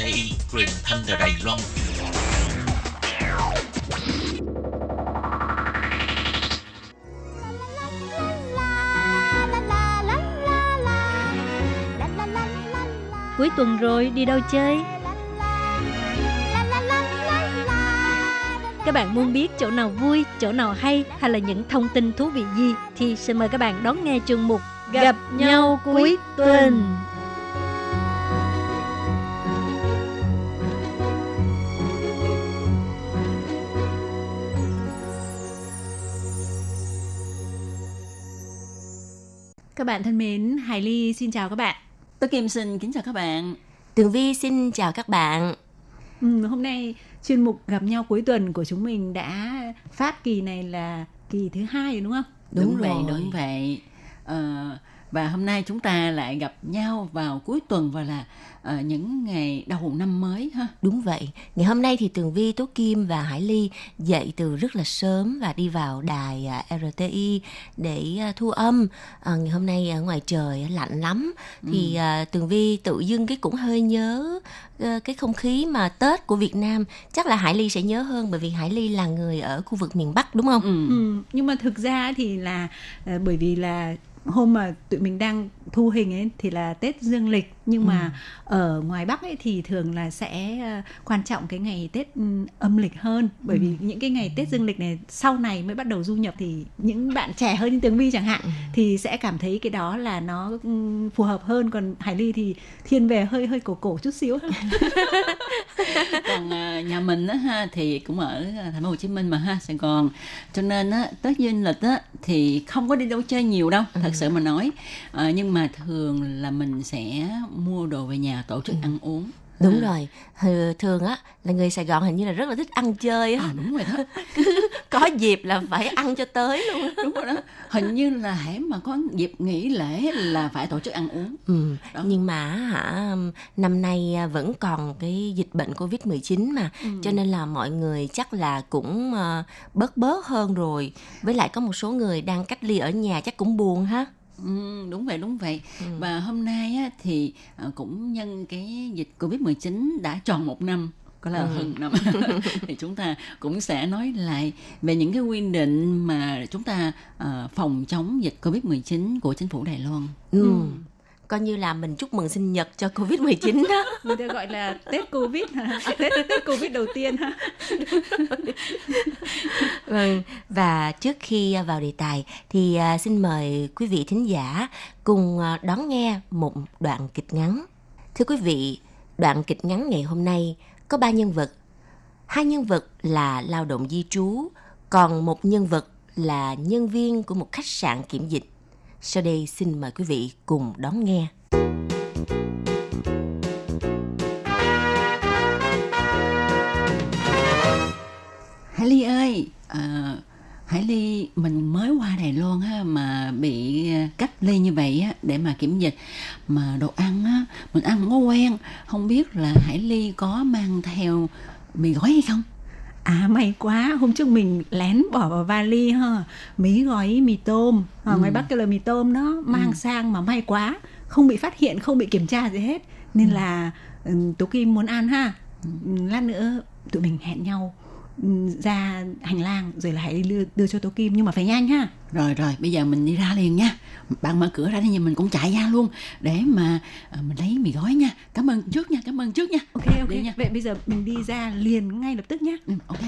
RTI truyền thanh từ Đài Loan. Cuối tuần rồi, đi đâu chơi? Các bạn muốn biết chỗ nào vui, chỗ nào hay hay là những thông tin thú vị gì thì xin mời các bạn đón nghe chương mục Gặp nhau cuối tuần. Các bạn thân mến, Hải Ly xin chào các bạn. Tôi Kim xin kính chào các bạn. Tường Vi xin chào các bạn. Ừ, hôm nay chuyên mục gặp nhau cuối tuần của chúng mình đã phát kỳ này là kỳ thứ hai rồi đúng không? Đúng, đúng vậy, đúng vậy. Ờ, và hôm nay chúng ta lại gặp nhau vào cuối tuần và là uh, những ngày đầu năm mới ha. Đúng vậy. Ngày hôm nay thì Tường Vi, Tố Kim và Hải Ly dậy từ rất là sớm và đi vào đài uh, à, RTI để uh, thu âm. Uh, ngày hôm nay ở ngoài trời uh, lạnh lắm thì uh, Tường Vi tự dưng cái cũng hơi nhớ uh, cái không khí mà Tết của Việt Nam. Chắc là Hải Ly sẽ nhớ hơn bởi vì Hải Ly là người ở khu vực miền Bắc đúng không? Ừ. ừ nhưng mà thực ra thì là uh, bởi vì là hôm mà tụi mình đang thu hình ấy thì là Tết dương lịch nhưng mà ừ. ở ngoài Bắc ấy thì thường là sẽ ờ, quan trọng cái ngày Tết ừ, âm lịch hơn bởi ừ. vì những cái ngày Tết dương lịch này sau này mới bắt đầu du nhập thì những bạn trẻ hơn như Tường Vi chẳng hạn ừ. thì sẽ cảm thấy cái đó là nó ừ, phù hợp hơn còn Hải Ly thì thiên về hơi hơi cổ cổ chút xíu còn uh, nhà mình á ha thì cũng ở thành phố Hồ Chí Minh mà ha Sài Gòn cho nên á Tết dương lịch á thì không có đi đâu chơi nhiều đâu thật sự mà nói. Uh, nhưng mà thường là mình sẽ mua đồ về nhà tổ chức ừ. ăn uống đúng à. rồi. Thường á là người sài gòn hình như là rất là thích ăn chơi á. À, đúng rồi đó. Có dịp là phải ăn cho tới luôn đúng rồi đó. Hình như là hãy mà có dịp nghỉ lễ là phải tổ chức ăn uống. Ừ. nhưng mà hả năm nay vẫn còn cái dịch bệnh covid 19 mà ừ. cho nên là mọi người chắc là cũng ờ, bớt bớt hơn rồi. Với lại có một số người đang cách ly ở nhà chắc cũng buồn ha Ừ, đúng vậy đúng vậy ừ. và hôm nay á, thì uh, cũng nhân cái dịch covid 19 đã tròn một năm có là ừ. hơn năm thì chúng ta cũng sẽ nói lại về những cái quy định mà chúng ta uh, phòng chống dịch covid 19 của chính phủ Đài Loan. Ừ. ừ coi như là mình chúc mừng sinh nhật cho covid 19 đó. Người ta gọi là tết covid tết tết covid đầu tiên ha vâng và trước khi vào đề tài thì à, xin mời quý vị thính giả cùng à, đón nghe một đoạn kịch ngắn. Thưa quý vị đoạn kịch ngắn ngày hôm nay có ba nhân vật. Hai nhân vật là lao động di trú còn một nhân vật là nhân viên của một khách sạn kiểm dịch sau đây xin mời quý vị cùng đón nghe. Hải Ly ơi, à, Hải Ly mình mới qua Đài Loan ha mà bị ờ, cách ly như vậy á để mà kiểm dịch mà đồ ăn á mình ăn không có quen không biết là Hải Ly có mang theo mì gói hay không À may quá, hôm trước mình lén bỏ vào vali ha, mấy gói mì tôm, ở ừ. ngoài Bắc kêu là mì tôm đó, mang ừ. sang mà may quá, không bị phát hiện, không bị kiểm tra gì hết. Nên ừ. là ừ, Tố Kim muốn ăn ha. Ừ. Lát nữa tụi mình hẹn nhau ra hành lang rồi là hãy đưa, đưa cho tố kim nhưng mà phải nhanh ha rồi rồi bây giờ mình đi ra liền nha bạn mở cửa ra đi nhưng mình cũng chạy ra luôn để mà uh, mình lấy mì gói nha cảm ơn trước nha cảm ơn trước nha ok ok đi nha. vậy bây giờ mình đi ra liền ngay lập tức nhá ừ, ok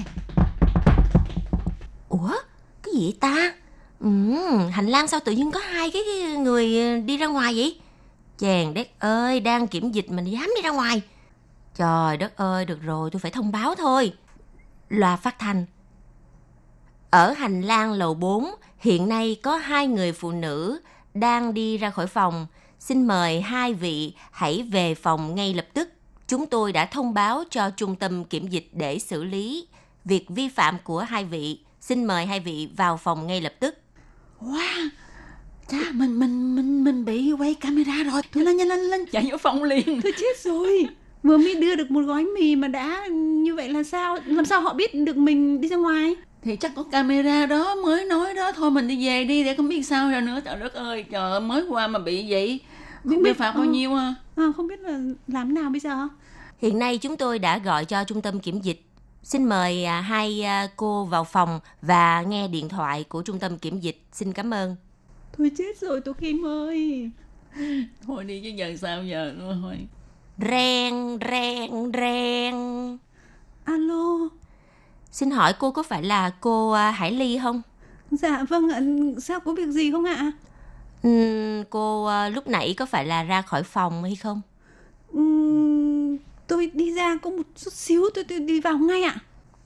ủa cái gì ta ừ, hành lang sao tự nhiên có hai cái người ờ, đi ra ngoài vậy chàng đất ơi đang kiểm dịch mình dám đi ra ngoài trời đất ơi được rồi tôi phải thông báo thôi loa phát thanh. Ở hành lang lầu 4, hiện nay có hai người phụ nữ đang đi ra khỏi phòng. Xin mời hai vị hãy về phòng ngay lập tức. Chúng tôi đã thông báo cho trung tâm kiểm dịch để xử lý việc vi phạm của hai vị. Xin mời hai vị vào phòng ngay lập tức. Wow, cha mình mình mình mình bị quay camera rồi. Thôi lên nhanh lên lên. Chạy vô phòng liền. Tôi chết rồi. Vừa mới đưa được một gói mì mà đã như vậy là sao? Làm sao họ biết được mình đi ra ngoài? Thì chắc có camera đó mới nói đó. Thôi mình đi về đi để không biết sao ra nữa. Trời đất ơi trời mới qua mà bị vậy. Không biết phạt bao nhiêu à? à, không biết là làm nào bây giờ? Hiện nay chúng tôi đã gọi cho trung tâm kiểm dịch. Xin mời à, hai à, cô vào phòng và nghe điện thoại của trung tâm kiểm dịch. Xin cảm ơn. thôi chết rồi tôi Kim ơi thôi đi chứ giờ sao giờ thôi Ren, ren, ren. alo Xin hỏi cô có phải là cô à, Hải Ly không? dạ vâng ạ sao có việc gì không ạ Ừm, cô lúc nãy có phải là ra khỏi phòng hay không? Ừm, tôi đi ra có một chút xíu tôi, tôi đi vào ngay ạ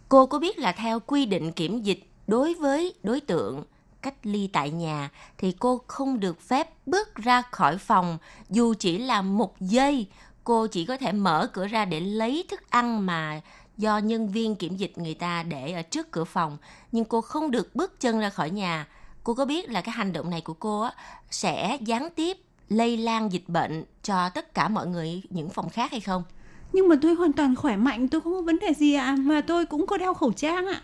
Cô có biết là theo quy định kiểm dịch đối với đối tượng cách ly tại nhà thì cô không được phép bước ra khỏi phòng dù chỉ là một giây. Cô chỉ có thể mở cửa ra để lấy thức ăn mà do nhân viên kiểm dịch người ta để ở trước cửa phòng. Nhưng cô không được bước chân ra khỏi nhà. Cô có biết là cái hành động này của cô á, sẽ gián tiếp lây lan dịch bệnh cho tất cả mọi người những phòng khác hay không? Nhưng mà tôi hoàn toàn khỏe mạnh tôi không có vấn đề gì ạ. Mà tôi cũng có đeo khẩu trang ạ.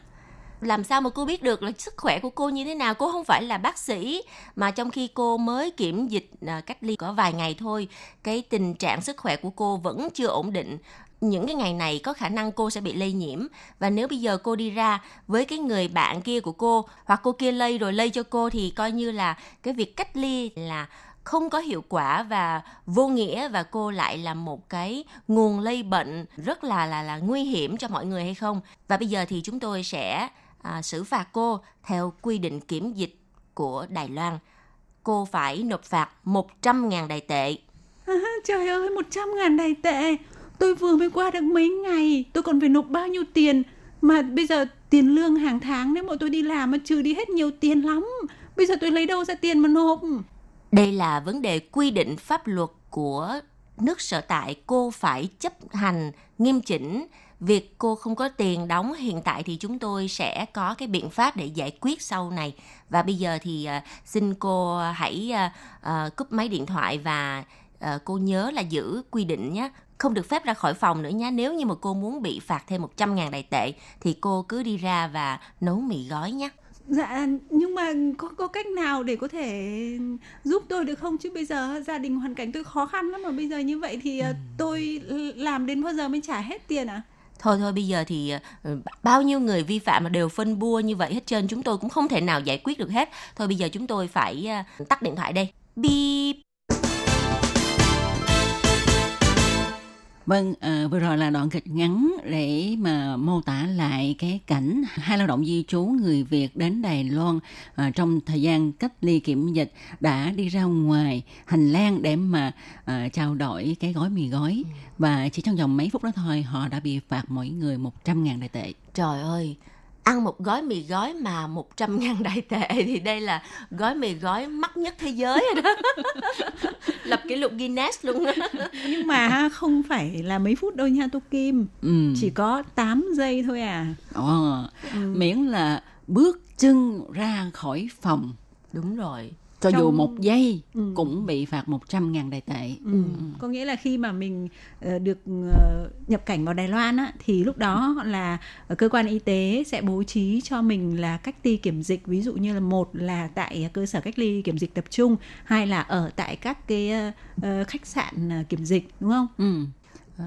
Làm sao mà cô biết được là sức khỏe của cô như thế nào? Cô không phải là bác sĩ mà trong khi cô mới kiểm dịch à, cách ly có vài ngày thôi cái tình trạng sức khỏe của cô vẫn chưa ổn định. Những cái ngày này có khả năng cô sẽ bị lây nhiễm. Và nếu bây giờ cô đi ra với cái người bạn kia của cô hoặc cô kia lây rồi lây cho cô thì coi như là cái việc cách ly là không có hiệu quả và vô nghĩa và cô lại là một cái nguồn lây bệnh rất là là là nguy hiểm cho mọi người hay không? Và bây giờ thì chúng tôi sẽ à, xử phạt cô theo quy định kiểm dịch của Đài Loan. Cô phải nộp phạt 100.000 đài tệ. à, trời ơi 100 ngàn đài tệ. Tôi vừa mới qua được mấy ngày. Tôi còn phải nộp bao nhiêu tiền? Mà bây giờ tiền lương hàng tháng nếu mà tôi đi làm mà trừ đi hết nhiều tiền lắm. Bây giờ tôi lấy đâu ra tiền mà nộp? Đây là vấn đề quy định pháp luật của nước sở tại. Cô phải chấp hành nghiêm chỉnh. Việc cô không có tiền đóng hiện tại thì chúng tôi sẽ có cái biện pháp để giải quyết sau này. Và bây giờ thì ờ, xin cô hãy à, cúp máy điện thoại và cô nhớ là giữ quy định nhé. Không được phép ra khỏi phòng nữa nhé nếu như mà cô muốn bị phạt thêm 100.000 đài tệ thì cô cứ đi ra và nấu mì gói nhé dạ nhưng mà có có cách nào để có thể giúp tôi được không? Chứ bây giờ gia đình hoàn cảnh tôi khó khăn lắm mà bây giờ như vậy thì à, tôi làm đến bao giờ mới trả hết tiền à thôi thôi bây giờ thì ờ, bao nhiêu người vi phạm mà đều phân bua như vậy hết trơn chúng tôi cũng không thể nào giải quyết được hết. Thôi bây giờ chúng tôi phải ờ, tắt điện thoại đây. Beep. Vâng, à, vừa rồi là đoạn kịch ngắn để mà mô tả lại cái cảnh hai lao động di trú người Việt đến Đài Loan à, trong thời gian cách ly kiểm dịch đã đi ra ngoài hành lang để mà à, trao đổi cái gói mì gói và chỉ trong vòng mấy phút đó thôi họ đã bị phạt mỗi người 100.000 đại tệ. trời ơi ăn một gói mì gói mà 100 ngàn đại tệ thì đây là gói mì gói mắc nhất thế giới rồi đó. Lập kỷ lục Guinness luôn á. Nhưng mà ha, không phải là mấy phút đâu nha tô kim. Ừ. chỉ có 8 giây thôi à. Ờ, miễn là bước chân ra khỏi phòng. Đúng rồi cho dù Trong- một giây Ừ. cũng bị phạt 100.000 đại tệ. Ừ. Có nghĩa là khi mà mình ờ, được ờ, nhập cảnh vào Đài Loan á, thì lúc đó là cơ quan y tế sẽ bố trí cho mình là cách ly kiểm dịch ví dụ như là một là tại cơ sở cách ly kiểm dịch tập trung hai là ở tại các cái ờ, khách sạn kiểm dịch đúng không? Ừ.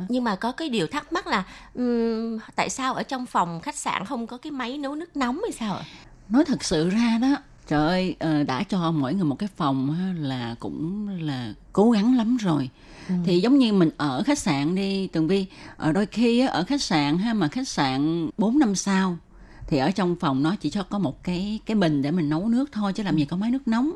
nhưng mà có cái điều thắc mắc là ừm, tại sao ở trong phòng khách sạn không có cái máy nấu nước nóng hay sao ạ nói thật sự ra đó trời ơi ờ, đã cho mỗi người một cái phòng là cũng là cố gắng lắm rồi. Thì giống như mình ở khách sạn đi tường vi ở đôi khi ở khách sạn ha mà khách sạn 4 năm sao thì ở trong phòng nó chỉ cho có một cái cái bình để mình nấu nước thôi chứ làm gì có máy nước nóng.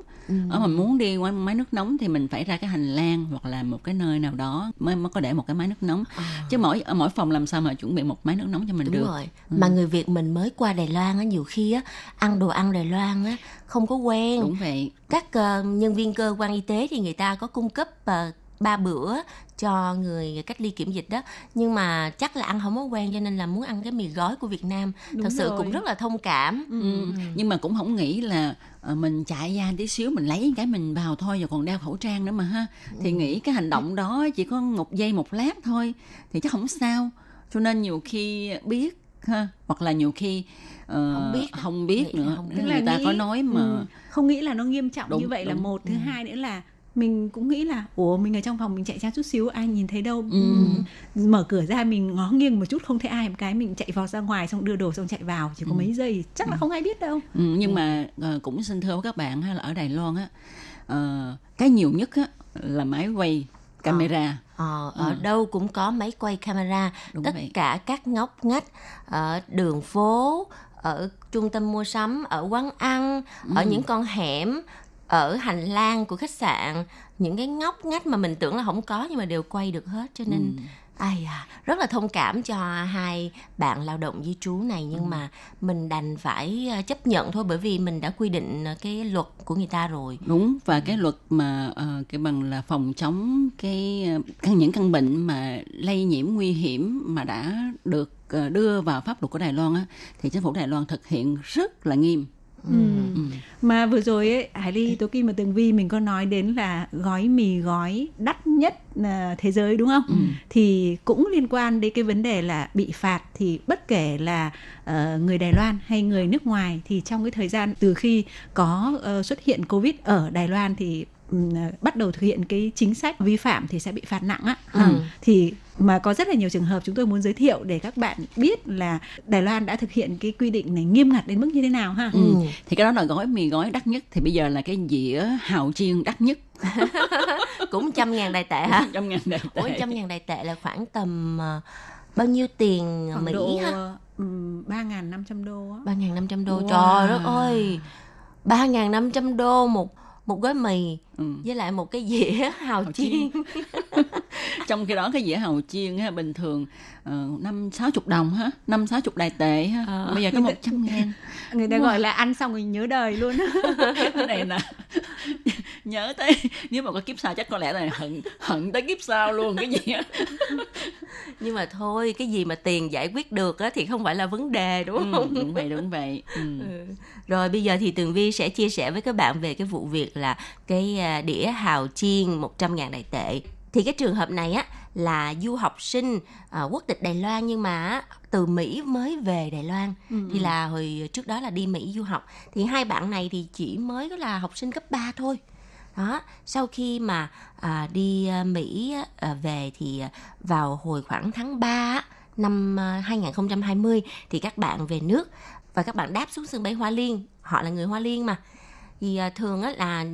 Ở mình muốn đi qua máy nước nóng thì mình phải ra cái hành lang hoặc là một cái nơi nào đó mới mới có để một cái máy nước nóng. Chứ mỗi ở mỗi phòng làm sao mà chuẩn bị một máy nước nóng cho mình đúng được. rồi. Mà người việt mình mới qua đài loan á nhiều khi á ăn đồ ăn đài loan á không có quen. Đúng vậy. Các ờ, nhân viên cơ quan y tế thì người ta có cung cấp ờ, ba bữa cho người cách ly kiểm dịch đó. Nhưng mà chắc là ăn không có quen cho nên là muốn ăn cái mì gói của Việt Nam. Đúng thật sự rồi. cũng rất là thông cảm. Ừ. nhưng mà cũng không nghĩ là ờ, mình chạy ra tí xíu mình lấy cái mình vào thôi và còn đeo khẩu trang nữa mà ha. Thì nghĩ cái hành động đó chỉ có một giây một lát thôi thì chắc không sao. Cho nên nhiều khi biết ha hoặc là nhiều khi ờ, Không biết. không biết là nữa. không biết. Tức là người ta nghĩ- có nói mà. Ừ, không nghĩ là nó nghiêm trọng Đúng, như vậy là đúng. một. Thứ hai nữa là mình cũng nghĩ là ủa mình ở trong phòng mình chạy ra chút xíu ai nhìn thấy đâu Ừ. mở cửa ra mình ngó nghiêng một chút không thấy ai một cái mình chạy vào ra ngoài xong đưa đồ xong chạy vào chỉ có mấy giây chắc là không ai biết đâu Ừ, nhưng mà ờ, cũng xin thưa với các bạn ha, là ở Đài Loan á ờ, cái nhiều nhất á là máy quay camera Ờ, ở Ừ. đâu cũng có máy quay camera Đúng tất vậy. cả các ngóc ngách ở đường phố ở trung tâm mua sắm ở quán ăn ở Ừ. những con hẻm ở hành lang của khách sạn những cái ngóc ngách mà mình tưởng là không có nhưng mà đều quay được hết cho nên Ừ. ai à rất là thông cảm cho hai bạn lao động di trú này nhưng Ừ. mà mình đành phải ờ, chấp nhận thôi bởi vì mình đã quy định ờ, cái luật của người ta rồi đúng và cái luật mà ờ, cái bằng là phòng chống cái căn những căn bệnh mà lây nhiễm nguy hiểm mà đã được đưa vào pháp luật của Đài Loan á thì chính phủ Đài Loan thực hiện rất là nghiêm Ừ. Ừ. mà vừa rồi ấy Hải Ly Tố Kim và Tường Vi mình có nói đến là gói mì gói đắt nhất à, thế giới đúng không Ừ. thì cũng liên quan đến cái vấn đề là bị phạt thì bất kể là ờ, người Đài Loan hay người nước ngoài thì trong cái thời gian từ khi có ờ, xuất hiện Covid ở Đài Loan thì bắt đầu thực hiện cái chính sách vi phạm thì sẽ bị phạt nặng á Ừ. Ừ. thì mà có rất là nhiều trường hợp chúng tôi muốn giới thiệu để các bạn biết là Đài Loan đã thực hiện cái quy định này nghiêm ngặt đến mức như thế nào ha Ừ. thì cái đó là gói mì gói đắt nhất thì bây giờ là cái dĩa hào chiên đắt nhất cũng trăm ngàn đài tệ hả trăm ngàn đại Ủa tệ trăm ngàn đài tệ là khoảng tầm ờ, bao nhiêu tiền khoảng Mỹ độ ha? ba ngàn năm trăm đô á ba ngàn năm trăm đô. Wow. Trời đất ơi. ba ngàn năm trăm đô một một gói mì ừ. với lại một cái dĩa hào Hào chiên. trong khi đó cái dĩa hào chiên ha, bình thường ờ, năm sáu chục đồng ha năm sáu chục đài tệ ha Ờ. bây giờ có một trăm ngàn người ta gọi là ăn xong rồi nhớ đời luôn cái này nè nhớ tới nếu mà có kiếp sau chắc có lẽ là hận hận tới kiếp sau luôn cái gì á Nhưng mà thôi, cái gì mà tiền giải quyết được á thì không phải là vấn đề đúng ừ, không? đúng vậy đúng vậy ừ. Rồi bây giờ thì Tường Vi sẽ chia sẻ với các bạn về cái vụ việc là cái à, đĩa hào chiên 100 ngàn đài tệ. Thì cái trường hợp này á là du học sinh à, quốc tịch Đài Loan nhưng mà từ Mỹ mới về Đài Loan. Thì là hồi trước đó là đi Mỹ du học. Thì hai bạn này thì chỉ mới có là học sinh cấp 3 thôi. Đó sau khi mà à, đi à, Mỹ à, về thì à, vào hồi khoảng tháng 3 á, năm à, 2020 thì các bạn về nước và các bạn đáp xuống sân bay Hoa Liên. Họ là người Hoa Liên mà. Thì à, thường á là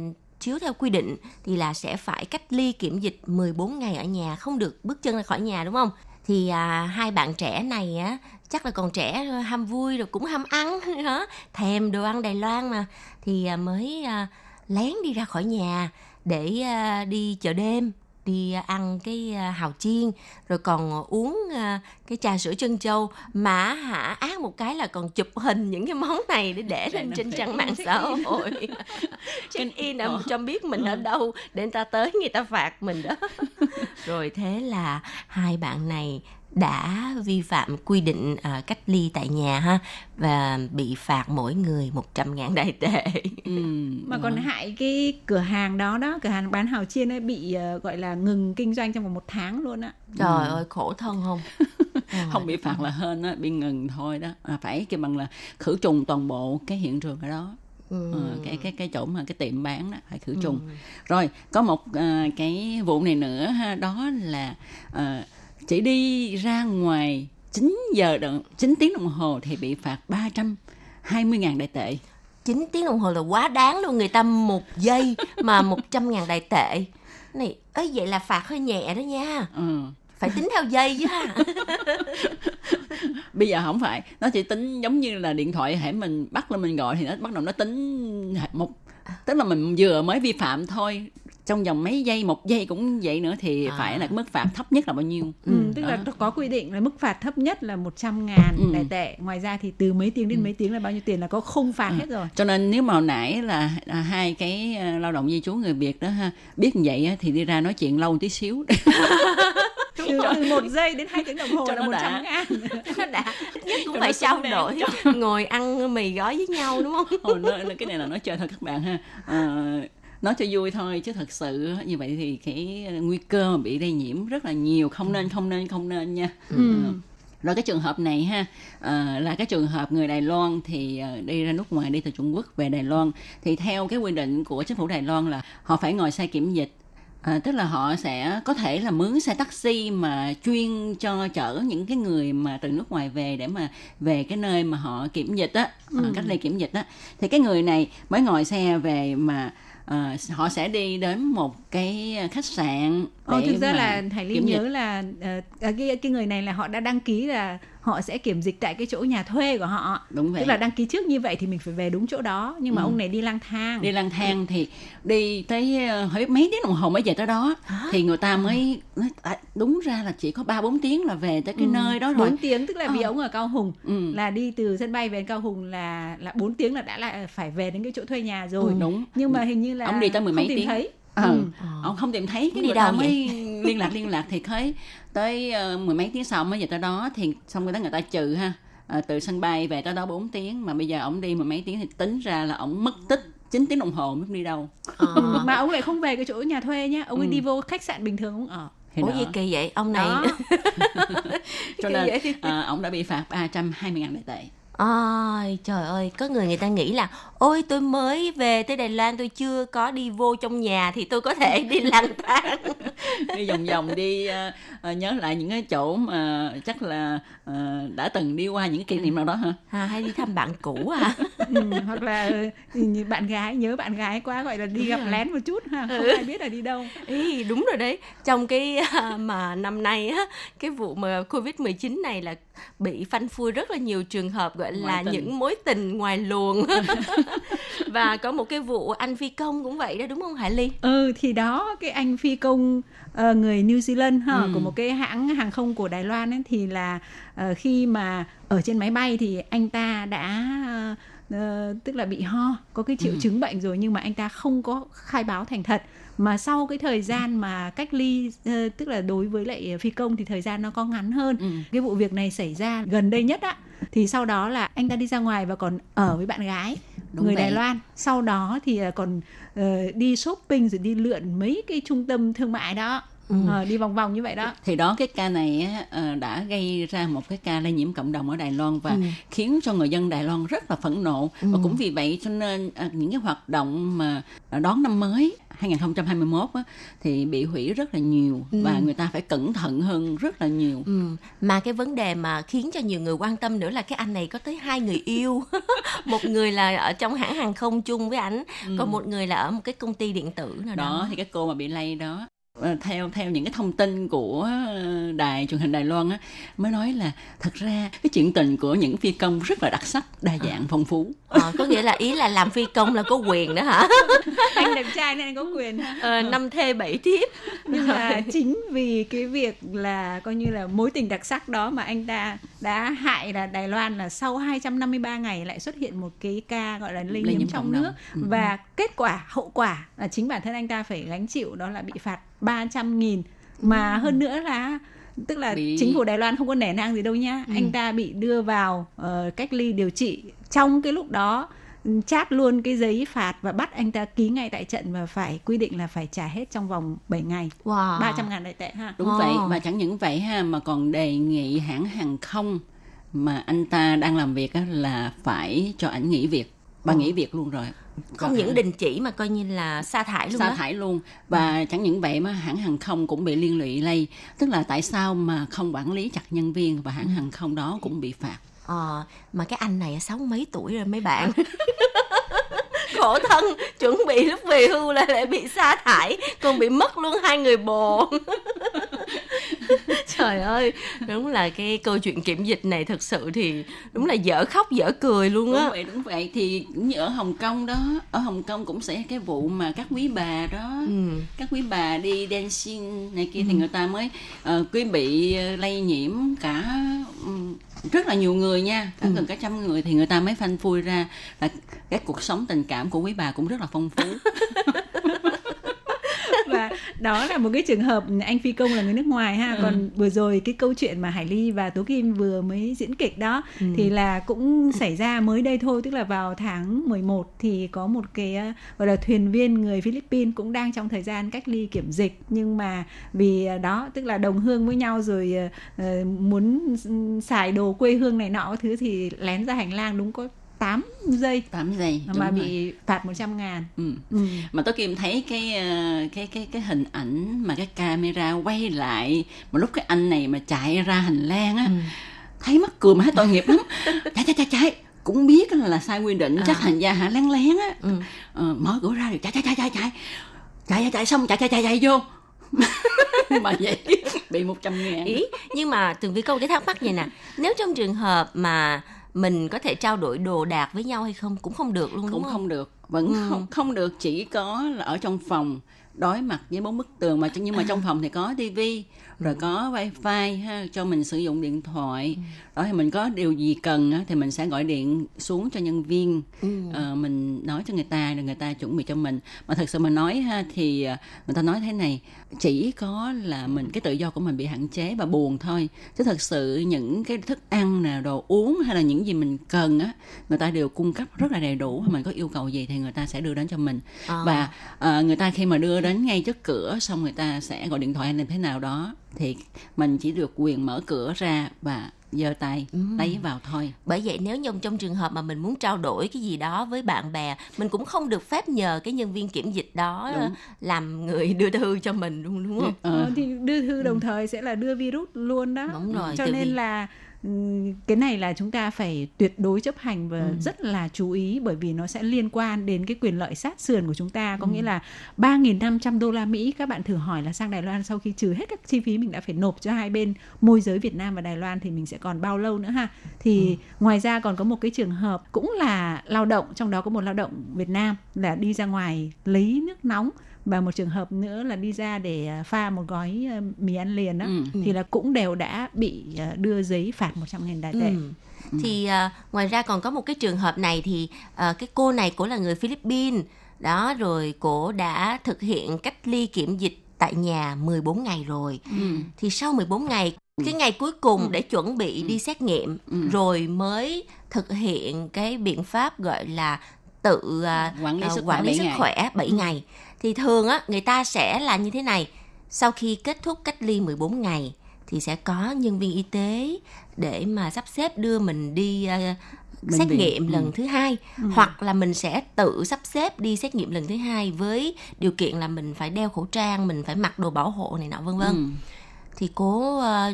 chiếu theo quy định thì là sẽ phải cách ly kiểm dịch 14 ngày ở nhà không được bước chân ra khỏi nhà đúng không? Thì à, hai bạn trẻ này á chắc là còn trẻ ham vui rồi cũng ham ăn đó thèm đồ ăn Đài Loan mà. Thì à, mới à, lén đi ra khỏi nhà để à, đi chợ đêm đi à, ăn cái à, hào chiên rồi còn uống à, cái trà sữa chân châu. Mà hả ác một cái là còn chụp hình những cái món này để để lên trên trang mạng xã hội. Check in là cho biết mình ở đâu để người ta tới người ta phạt mình đó. Rồi thế là hai bạn này đã vi phạm quy định à, cách ly tại nhà ha và bị phạt mỗi người 100 ngàn đại tệ. Ừ. mà còn hại cái cửa hàng đó đó cửa hàng bán hào chiên ấy bị ờ, gọi là ngừng kinh doanh trong vòng một tháng luôn á. Trời ơi khổ thân không? Không bị phạt là hên á bị ngừng thôi đó. À, phải kêu bằng là khử trùng toàn bộ cái hiện trường ở đó. Ừ. Ờ, cái cái cái chỗ mà cái tiệm bán đó phải khử trùng. Rồi có một à, cái vụ này nữa ha đó là à, chỉ đi ra ngoài 9 giờ đồng 9 tiếng đồng hồ thì bị phạt 320 ngàn đại tệ. 9 tiếng đồng hồ là quá đáng luôn người ta một giây mà 100 ngàn đại tệ. Này ấy vậy là phạt hơi nhẹ đó nha. Ừ. phải tính theo giây chứ. Ha bây giờ không phải nó chỉ tính giống như là điện thoại hãy mình bắt lên mình gọi thì nó bắt đầu nó tính một tức là mình vừa mới vi phạm thôi trong vòng mấy giây một giây cũng vậy nữa thì À. phải là mức phạt thấp nhất là bao nhiêu? Ừ, tức là có quy định là mức phạt thấp nhất là 100 ngàn Ừ. đại tệ. Ngoài ra thì từ mấy tiếng đến mấy tiếng là bao nhiêu tiền là có không phạt hết rồi. Cho nên nếu mà hồi nãy là, là hai cái ờ, lao động di trú người việt đó ha biết như vậy á, thì đi ra nói chuyện lâu tí xíu. Từ, một giây đến hai tiếng đồng hồ Cho là nó 100 đã. ngàn. Nó đã ít nhất cũng Cho phải nó trao xứng đáng. đổi ngồi ăn mì gói với nhau đúng không? Hồi nói, cái này là nói chơi thôi các bạn ha. Ờ, nói cho vui thôi chứ thật sự như vậy thì cái nguy cơ mà bị lây nhiễm rất là nhiều không nên không nên không nên nha Ừ. Ừ. rồi cái trường hợp này ha ờ, là cái trường hợp người Đài Loan thì ờ, đi ra nước ngoài đi từ Trung Quốc về Đài Loan thì theo cái quy định của chính phủ Đài Loan là họ phải ngồi xe kiểm dịch À, tức là họ sẽ có thể là mướn xe taxi mà chuyên cho chở những cái người mà từ nước ngoài về để mà về cái nơi mà họ kiểm dịch á, ừ. cách ly kiểm dịch á, thì cái người này mới ngồi xe về mà à, họ sẽ đi đến một cái khách sạn Ồ, để thực ra là Hải Ly kiểm dịch. nhớ là ờ, cái cái người này là họ đã đăng ký là họ sẽ kiểm dịch tại cái chỗ nhà thuê của họ. đúng vậy Tức là đăng ký trước như vậy thì mình phải về đúng chỗ đó nhưng mà Ừ. ông này đi lang thang. đi lang thang thì đi tới ờ, hỏi mấy tiếng đồng hồ mới về tới đó thì người ta mới nói à, đúng ra là chỉ có ba bốn tiếng là về tới cái Ừ, nơi đó rồi 4 tiếng tức là vì Ờ. ông ở Cao Hùng ừ, là đi từ sân bay về Cao Hùng là là 4 tiếng là đã là phải về đến cái chỗ thuê nhà rồi. đúng Nhưng mà hình như là Ông đi tới mười không mấy tìm tiếng. thấy. Ờ. Ừ. ông không tìm thấy cái Đi người ta đâu mới liên lạc liên lạc thì thấy tới ờ, mười mấy tiếng sau mới về tới đó thì xong người ta người ta trừ ha Ờ, từ sân bay về tới đó 4 tiếng mà bây giờ ông đi mười mấy tiếng thì tính ra là ông mất tích 9 tiếng đồng hồ mới đi đâu Ờ. Mà ông lại không về cái chỗ nhà thuê nhá, ông ấy Ừ. đi vô khách sạn bình thường ông ở. thì Ủa đó. gì kỳ vậy? Ông này Đó. cho nên ờ, ông đã bị phạt 320 ngàn đại tệ Ôi trời ơi, có người người ta nghĩ là Ôi tôi mới về tới Đài Loan tôi chưa có đi vô trong nhà thì tôi có thể đi lang thang. Đi vòng vòng đi ờ, nhớ lại những cái chỗ mà chắc là ờ, đã từng đi qua những cái kỷ niệm nào đó hả? À, Hay đi thăm bạn cũ à? Ừ, hoặc là ừ, bạn gái nhớ bạn gái quá gọi là đi gặp lén một chút ha không ai biết là đi đâu. Ý, đúng rồi đấy. Trong cái à, mà năm nay á cái vụ mà covid 19 này là bị phanh phui rất là nhiều trường hợp gọi Ngoại là tình. những mối tình ngoài luồng và có một cái vụ anh phi công cũng vậy đó đúng không Hải Ly ừ thì đó cái anh phi công ờ, người New Zealand ha Ừ. của một cái hãng hàng không của Đài Loan ấy thì là ờ, khi mà ở trên máy bay thì anh ta đã ờ, tức là bị ho có cái triệu Ừ. chứng bệnh rồi nhưng mà anh ta không có khai báo thành thật mà sau cái thời gian mà cách ly ờ, tức là đối với lại phi công thì thời gian nó có ngắn hơn ừ. cái vụ việc này xảy ra gần đây nhất á thì sau đó là anh ta đi ra ngoài và còn ở với bạn gái Đúng người vậy. Đài Loan sau đó thì à, còn ờ, đi shopping rồi đi lượn mấy cái trung tâm thương mại đó Ừ. Ờ, đi vòng vòng như vậy đó thì đó cái ca này á, ờ, đã gây ra một cái ca lây nhiễm cộng đồng ở Đài Loan và Ừ. khiến cho người dân Đài Loan rất là phẫn nộ Ừ. và cũng vì vậy cho nên ờ, những cái hoạt động mà đón năm mới 2021 á, thì bị hủy rất là nhiều Ừ. và người ta phải cẩn thận hơn rất là nhiều Ừ. Mà cái vấn đề mà khiến cho nhiều người quan tâm nữa là cái anh này có tới hai người yêu một người là ở trong hãng hàng không chung với ảnh còn một người là ở một cái công ty điện tử nào đó, đó thì cái cô mà bị lây đó theo theo những cái thông tin của ờ, đài truyền hình Đài Loan á mới nói là thật ra cái chuyện tình của những phi công rất là đặc sắc đa dạng phong phú. Ờ, có nghĩa là ý là làm phi công là có quyền đó hả? Anh đẹp trai nên anh có quyền. Ờ, năm thê bảy thiếp. Nhưng mà chính vì cái việc là coi như là mối tình đặc sắc đó mà anh ta đã hại là Đài Loan là sau 253 ngày lại xuất hiện một cái ca gọi là lây, nhiễm trong nước. Ừ. và kết quả hậu quả là chính bản thân anh ta phải gánh chịu đó là bị phạt 300 nghìn. Mà hơn nữa là tức là Bị- chính phủ Đài Loan không có nể nang gì đâu nhá. Anh ta bị đưa vào ờ, cách ly điều trị. Trong cái lúc đó ừ, chát luôn cái giấy phạt và bắt anh ta ký ngay tại trận và phải quy định là phải trả hết trong vòng 7 ngày. Wow. 300 ngàn đại tệ ha. Đúng Ồ. vậy và chẳng những vậy ha mà còn đề nghị hãng hàng không mà anh ta đang làm việc á, là phải cho ảnh nghỉ việc và nghỉ việc luôn rồi không Còn những đình chỉ mà coi như là sa thải luôn sa đó thải luôn. Và chẳng những vậy mà hãng hàng không cũng bị liên lụy lây. Tức là tại sao mà không quản lý chặt nhân viên và hãng hàng không đó cũng bị phạt? Ờ, mà cái anh này sáu mấy tuổi rồi mấy bạn? Khổ thân chuẩn bị lúc về hưu là lại bị sa thải còn bị mất luôn hai người bồ trời ơi đúng là cái câu chuyện kiểm dịch này thật sự thì đúng là dở khóc dở cười luôn đúng á vậy đúng vậy. Thì cũng như ở Hồng Kông đó ở Hồng Kông cũng sẽ cái vụ mà các quý bà đó ừ. các quý bà đi dancing này kia thì người ta mới uh, quý bị ờ, lây nhiễm cả ừm, rất là nhiều người nha cả gần cả trăm người thì người ta mới phanh phui ra. Là cái cuộc sống tình cảm của quý bà cũng rất là phong phú đó là một cái trường hợp anh phi công là người nước ngoài ha. Ừ. còn vừa rồi cái câu chuyện mà hải ly và tố kim vừa mới diễn kịch đó thì là cũng xảy ra mới đây thôi tức là vào tháng 11 thì có một cái ờ, gọi là thuyền viên người Philippines cũng đang trong thời gian cách ly kiểm dịch. Nhưng mà vì ờ, đó tức là đồng hương với nhau rồi ờ, muốn xài đồ quê hương này nọ thứ thì lén ra hành lang đúng có 8 giây 8 giây mà bị rồi. phạt 100 ngàn ừ. Ừ. mà tôi kìm thấy cái ờ, cái cái cái hình ảnh mà cái camera quay lại mà lúc cái anh này mà chạy ra hành lang á ừ. thấy mắc cười mà thấy tội nghiệp lắm chạy chạy chạy chạy cũng biết là sai quy định à. hành thành hả lén lén á ừ. ờ, mở cửa ra rồi chạy chạy chạy chạy chạy chạy chạy xong chạy chạy chạy chạy vô mà vậy bị 100 ngàn ý nhưng mà tường vi câu cái thắc mắc vậy nè nếu trong trường hợp mà mình có thể trao đổi đồ đạc với nhau hay không? Cũng không được luôn đúng cũng không? không được. Vẫn Ừ. không không được. Chỉ có là ở trong phòng đối mặt với bốn bức tường mà nhưng mà trong phòng thì có tivi rồi có wifi ha cho mình sử dụng điện thoại. Đó thì mình có điều gì cần á, thì mình sẽ gọi điện xuống cho nhân viên. Ờ, mình nói cho người ta rồi người ta chuẩn bị cho mình. Mà thật sự mà nói ha thì ờ, người ta nói thế này chỉ có là mình cái tự do của mình bị hạn chế và buồn thôi. Chứ thật sự những cái thức ăn nè đồ uống hay là những gì mình cần á người ta đều cung cấp rất là đầy đủ. Mình có yêu cầu gì thì người ta sẽ đưa đến cho mình. À. và ờ, người ta khi mà đưa đến ngay trước cửa xong người ta sẽ gọi điện thoại hay làm thế nào đó thì mình chỉ được quyền mở cửa ra và giơ tay lấy vào thôi. Bởi vậy nếu như trong trường hợp mà mình muốn trao đổi cái gì đó với bạn bè mình cũng không được phép nhờ cái nhân viên kiểm dịch đó Đúng. làm người đưa thư cho mình đúng đúng không? Ờ, Ờ, thì đưa thư đồng thời sẽ là đưa virus luôn đó. Đúng rồi, cho nên vì- là cái này là chúng ta phải tuyệt đối chấp hành và Ừ. rất là chú ý bởi vì nó sẽ liên quan đến cái quyền lợi sát sườn của chúng ta Ừ. có nghĩa là 3.500 đô la Mỹ các bạn thử hỏi là sang Đài Loan sau khi trừ hết các chi phí mình đã phải nộp cho hai bên môi giới Việt Nam và Đài Loan thì mình sẽ còn bao lâu nữa ha thì Ừ. ngoài ra còn có một cái trường hợp cũng là lao động trong đó có một lao động Việt Nam là đi ra ngoài lấy nước nóng và một trường hợp nữa là đi ra để à, pha một gói à, mì ăn liền đó Ừ. thì là cũng đều đã bị à, đưa giấy phạt 100 000 đài tệ. Ừ. Thì à, ngoài ra còn có một cái trường hợp này thì à, cái cô này cổ là người Philippines đó rồi cổ đã thực hiện cách ly kiểm dịch tại nhà 14 ngày rồi. ừ. Thì sau 14 ngày cái ngày cuối cùng để chuẩn bị đi xét nghiệm Ừ. rồi mới thực hiện cái biện pháp gọi là tự à, Quản lý à, sức khỏe quản lý bảy sức ngày. khỏe 7 ngày. Thì thường á người ta sẽ là như thế này. Sau khi kết thúc cách ly 14 ngày thì sẽ có nhân viên y tế để mà sắp xếp đưa mình đi Bệnh xét viện. nghiệm Ừ. lần thứ hai hoặc là mình sẽ tự sắp xếp đi xét nghiệm lần thứ hai với điều kiện là mình phải đeo khẩu trang mình phải mặc đồ bảo hộ này nọ vân vân Ừ. thì cô ờ,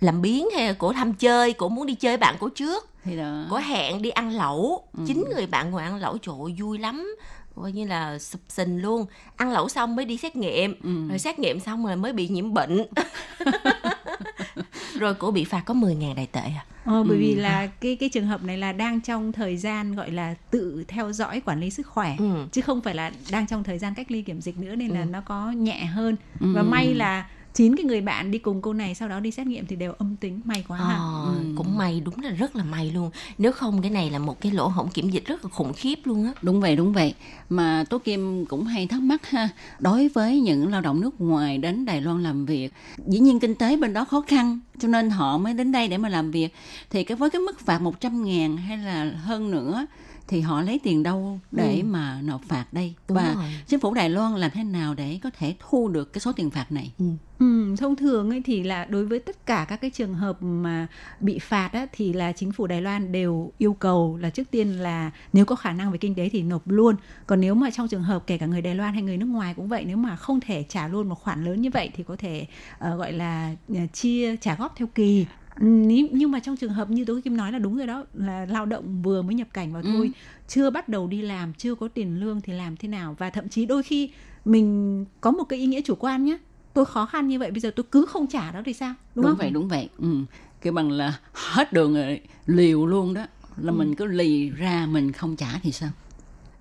làm biến hay là cổ tham chơi cổ muốn đi chơi bạn cổ trước thì đó cổ hẹn đi ăn lẩu Ừ. chín người bạn ngồi ăn lẩu ơi, vui lắm coi như là sụp sình luôn ăn lẩu xong mới đi xét nghiệm Ừ. rồi xét nghiệm xong rồi mới bị nhiễm bệnh rồi cổ bị phạt có 10.000 đại tệ à Ờ, bởi Ừ. vì là cái cái trường hợp này là đang trong thời gian gọi là tự theo dõi quản lý sức khỏe Ừ. chứ không phải là đang trong thời gian cách ly kiểm dịch nữa nên là Ừ. nó có nhẹ hơn Ừ. và may là chín cái người bạn đi cùng cô này sau đó đi xét nghiệm thì đều âm tính may quá ha. Ờ, Ừ. cũng may đúng là rất là may luôn nếu không cái này là một cái lỗ hổng kiểm dịch rất là khủng khiếp luôn á Đúng vậy, đúng vậy. Mà Tố Kim cũng hay thắc mắc ha, đối với những lao động nước ngoài đến Đài Loan làm việc, dĩ nhiên kinh tế bên đó khó khăn, cho nên họ mới đến đây để mà làm việc. Thì cái với cái mức phạt 100 ngàn hay là hơn nữa, thì họ lấy tiền đâu để mà nộp phạt đây? Đúng Và rồi. chính phủ Đài Loan làm thế nào để có thể thu được cái số tiền phạt này? Ừ, thông thường ấy thì là đối với tất cả các cái trường hợp mà bị phạt á, thì là chính phủ Đài Loan đều yêu cầu là trước tiên là nếu có khả năng về kinh tế thì nộp luôn. Còn nếu mà trong trường hợp kể cả người Đài Loan hay người nước ngoài cũng vậy, nếu mà không thể trả luôn một khoản lớn như vậy thì có thể ờ, gọi là ờ, chia trả góp theo kỳ. Ừ, ní- nhưng mà trong trường hợp như tôi Kim nói là đúng rồi đó là lao động vừa mới nhập cảnh vào thôi chưa bắt đầu đi làm chưa có tiền lương thì làm thế nào? Và thậm chí đôi khi mình có một cái ý nghĩa chủ quan nhé tôi khó khăn như vậy bây giờ tôi cứ không trả đó thì sao? Đúng, Đúng, không? vậy, đúng vậy. Ừ. Kêu bằng là hết đường rồi, liều luôn đó. Là mình cứ lì ra mình không trả thì sao?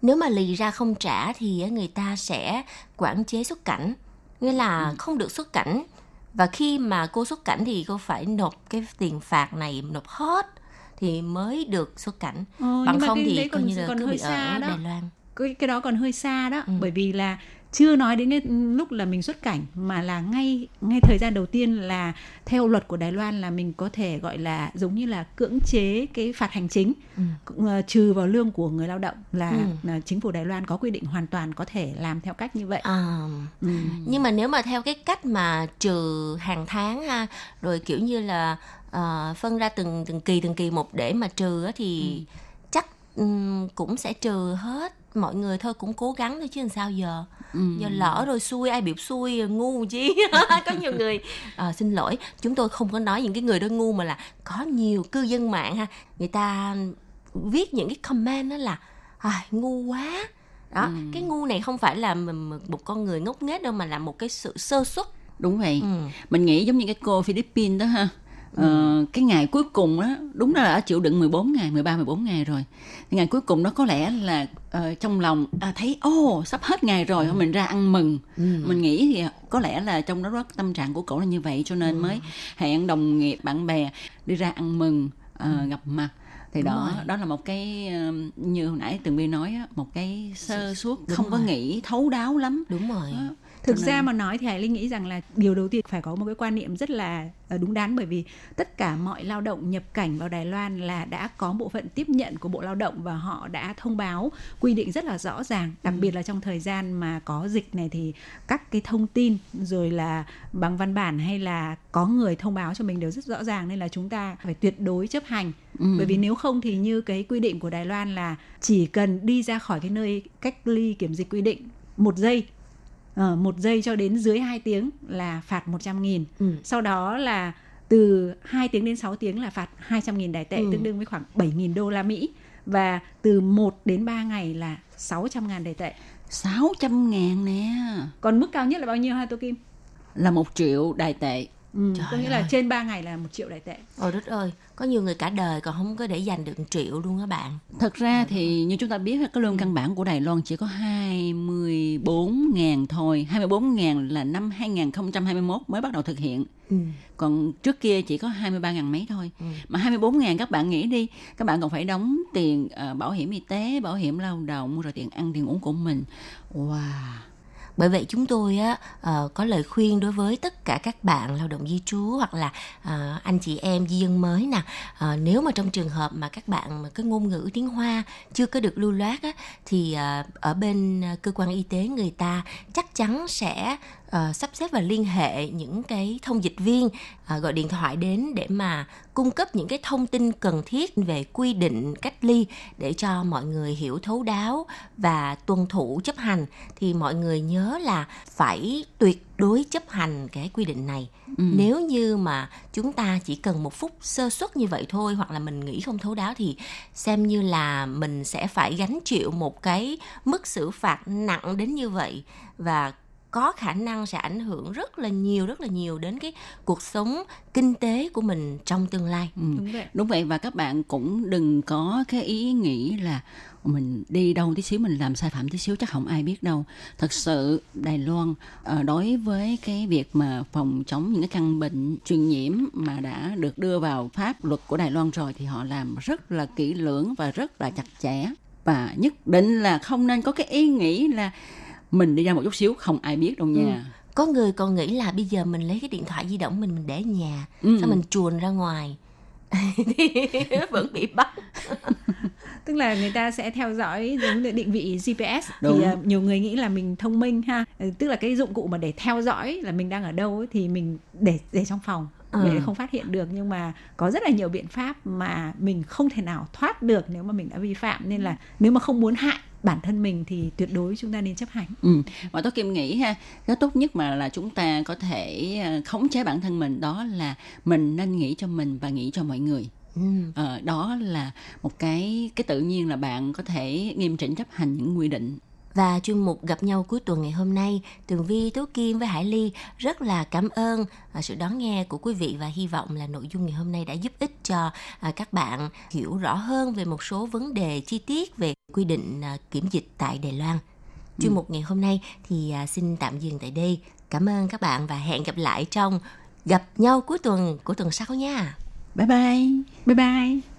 nếu mà lì ra không trả thì á, người ta sẽ quản chế xuất cảnh. Nghĩa là không được xuất cảnh và khi mà cô xuất cảnh thì cô phải nộp cái tiền phạt này nộp hết thì mới được xuất cảnh Ờ, bằng không thì coi như là cứ hơi bị xa ở đó. Đài Loan cái, cái đó còn hơi xa đó Ừ. bởi vì là chưa nói đến cái lúc là mình xuất cảnh mà là ngay ngay thời gian đầu tiên là theo luật của Đài Loan là mình có thể gọi là giống như là cưỡng chế cái phạt hành chính Ừ. ừ. trừ vào lương của người lao động là, Ừ. là chính phủ Đài Loan có quy định hoàn toàn có thể làm theo cách như vậy. À, Ừ. nhưng mà nếu mà theo cái cách mà trừ hàng tháng ha rồi kiểu như là ờ, phân ra từng từng kỳ từng kỳ một để mà trừ thì chắc ừm, cũng sẽ trừ hết mọi người thôi cũng cố gắng thôi chứ làm sao giờ Ừ. giờ lỡ rồi xui ai biểu xui ngu chi? Có nhiều người Ờ, xin lỗi chúng tôi không có nói những cái người đó ngu mà là có nhiều cư dân mạng ha người ta viết những cái comment đó là à, ngu quá. Đó cái ngu này không phải là một con người ngốc nghếch đâu mà là một cái sự sơ suất. Đúng vậy. Ừ. mình nghĩ giống như cái cô Philippines đó ha Ờ, cái ngày cuối cùng đó đúng là đã chịu đựng 14 ngày 13 14 ngày rồi. Ngày cuối cùng đó có lẽ là ờ, trong lòng à, thấy ô sắp hết ngày rồi thôi mình ra ăn mừng. Mình nghĩ thì có lẽ là trong đó rất tâm trạng của cậu là như vậy cho nên mới hẹn đồng nghiệp bạn bè đi ra ăn mừng ờ, gặp mặt. Thì đó đó là một cái như hồi nãy tường vi nói á, một cái sơ suất không có nghĩ thấu đáo lắm. Đúng rồi. Đó. Thực Cho ra nên- mà nói thì Hải Linh nghĩ rằng là điều đầu tiên phải có một cái quan niệm rất là ờ, đúng đắn. Bởi vì tất cả mọi lao động nhập cảnh vào Đài Loan là đã có bộ phận tiếp nhận của Bộ Lao động và họ đã thông báo quy định rất là rõ ràng, đặc biệt là trong thời gian mà có dịch này thì các cái thông tin rồi là bằng văn bản hay là có người thông báo cho mình đều rất rõ ràng. Nên là chúng ta phải tuyệt đối chấp hành. Bởi vì nếu không thì như cái quy định của Đài Loan là chỉ cần đi ra khỏi cái nơi cách ly kiểm dịch quy định một giây Ờ, một giây cho đến dưới 2 tiếng là phạt 100 nghìn. Ừ. Sau đó là từ 2 tiếng đến 6 tiếng là phạt 200 nghìn đài tệ, Ừ. tương đương với khoảng 7 nghìn đô la Mỹ. Và từ 1 đến 3 ngày là 600 ngàn đài tệ. 600 ngàn nè Còn mức cao nhất là bao nhiêu ha Tô Kim? là một triệu đài tệ Ừ, Trời có nghĩa là ơi. trên 3 ngày là 1 triệu đài tệ. ôi đất ơi có nhiều người cả đời còn không có để dành được một triệu luôn á bạn. Thật ra thì như chúng ta biết cái lương căn bản của Đài Loan chỉ có 24 ngàn thôi 24 ngàn là năm 2021 mới bắt đầu thực hiện. Ừ. Còn trước kia chỉ có 23 ngàn mấy thôi. Mà 24 ngàn các bạn nghĩ đi Các bạn còn phải đóng tiền ờ, bảo hiểm y tế, bảo hiểm lao động Rồi tiền ăn, tiền uống của mình. Wow bởi vậy chúng tôi á ờ, có lời khuyên đối với tất cả các bạn lao động di trú hoặc là ờ, anh chị em, di dân mới nè. Ờ, nếu mà trong trường hợp mà các bạn mà cái ngôn ngữ tiếng Hoa chưa có được lưu loát á, thì ở bên cơ quan y tế người ta chắc chắn sẽ ờ, sắp xếp và liên hệ những cái thông dịch viên ờ, gọi điện thoại đến để mà cung cấp những cái thông tin cần thiết về quy định cách ly để cho mọi người hiểu thấu đáo và tuân thủ chấp hành. Thì mọi người nhớ là phải tuyệt đối chấp hành cái quy định này. Nếu như mà chúng ta chỉ cần một phút sơ suất như vậy thôi hoặc là mình nghĩ không thấu đáo thì xem như là mình sẽ phải gánh chịu một cái mức xử phạt nặng đến như vậy. Và có khả năng sẽ ảnh hưởng rất là nhiều rất là nhiều đến cái cuộc sống kinh tế của mình trong tương lai Ừ. Đúng vậy. Đúng vậy và các bạn cũng đừng có cái ý nghĩ là mình đi đâu tí xíu mình làm sai phạm tí xíu chắc không ai biết đâu. Thật sự Đài Loan ờ, đối với cái việc mà phòng chống những cái căn bệnh truyền nhiễm mà đã được đưa vào pháp luật của Đài Loan rồi thì họ làm rất là kỹ lưỡng và rất là chặt chẽ và nhất định là không nên có cái ý nghĩ là mình đi ra một chút xíu không ai biết đâu nha. có người còn nghĩ là bây giờ mình lấy cái điện thoại di động mình mình để ở nhà Ừ. xong mình chuồn ra ngoài thì vẫn bị bắt Tức là người ta sẽ theo dõi giống như định vị GPS Đúng. thì ờ, nhiều người nghĩ là mình thông minh ha. Ờ, Tức là cái dụng cụ mà để theo dõi là mình đang ở đâu ấy, thì mình để để trong phòng Ừ. để không phát hiện được nhưng mà có rất là nhiều biện pháp mà mình không thể nào thoát được nếu mà mình đã vi phạm nên là nếu mà không muốn hại bản thân mình thì tuyệt đối chúng ta nên chấp hành. Ừ. Mà tôi Kim nghĩ ha, cái tốt nhất mà là chúng ta có thể ờ, khống chế bản thân mình đó là mình nên nghĩ cho mình và nghĩ cho mọi người. ừ. Ờ, đó là một cái cái tự nhiên là bạn có thể nghiêm chỉnh chấp hành những quy định. Và chuyên mục gặp nhau cuối tuần ngày hôm nay, Tường Vi, Tố Kim với Hải Ly rất là cảm ơn à, sự đón nghe của quý vị và hy vọng là nội dung ngày hôm nay đã giúp ích cho à, các bạn hiểu rõ hơn về một số vấn đề chi tiết về quy định à, kiểm dịch tại Đài Loan. Chuyên mục ngày hôm nay thì xin tạm dừng tại đây. Cảm ơn các bạn và hẹn gặp lại trong gặp nhau cuối tuần của tuần sau nha. Bye bye. Bye bye.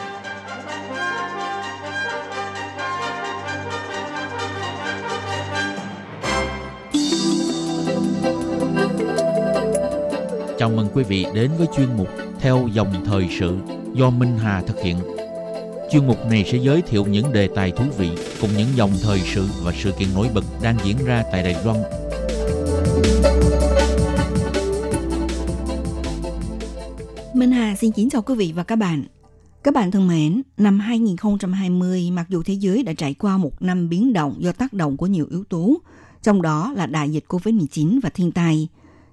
Mừng quý vị đến với chuyên mục Theo dòng thời sự do Minh Hà thực hiện. Chuyên mục này sẽ giới thiệu những đề tài thú vị cùng những dòng thời sự và sự kiện nổi bật đang diễn ra tại Đài Loan. Minh Hà xin kính chào quý vị và các bạn. Các bạn thân mến, năm 2020 mặc dù thế giới đã trải qua một năm biến động do tác động của nhiều yếu tố, trong đó là đại dịch COVID-19 và thiên tai.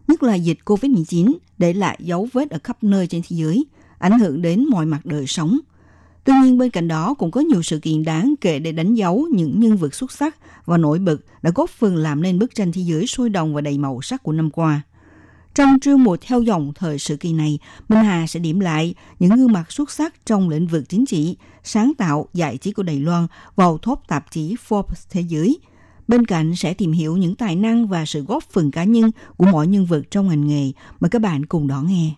Nhất là dịch COVID-19 để lại dấu vết ở khắp nơi trên thế giới, ảnh hưởng đến mọi mặt đời sống. Tuy nhiên bên cạnh đó cũng có nhiều sự kiện đáng kể để đánh dấu những nhân vật xuất sắc và nổi bật đã góp phần làm nên bức tranh thế giới sôi động và đầy màu sắc của năm qua. Trong chương mục theo dòng thời sự kỳ này, Minh Hà sẽ điểm lại những gương mặt xuất sắc trong lĩnh vực chính trị, sáng tạo, giải trí của Đài Loan vào top tạp chí Forbes Thế giới. Bên cạnh sẽ tìm hiểu những tài năng và sự góp phần cá nhân của mỗi nhân vật trong ngành nghề. Mời các bạn cùng đón nghe.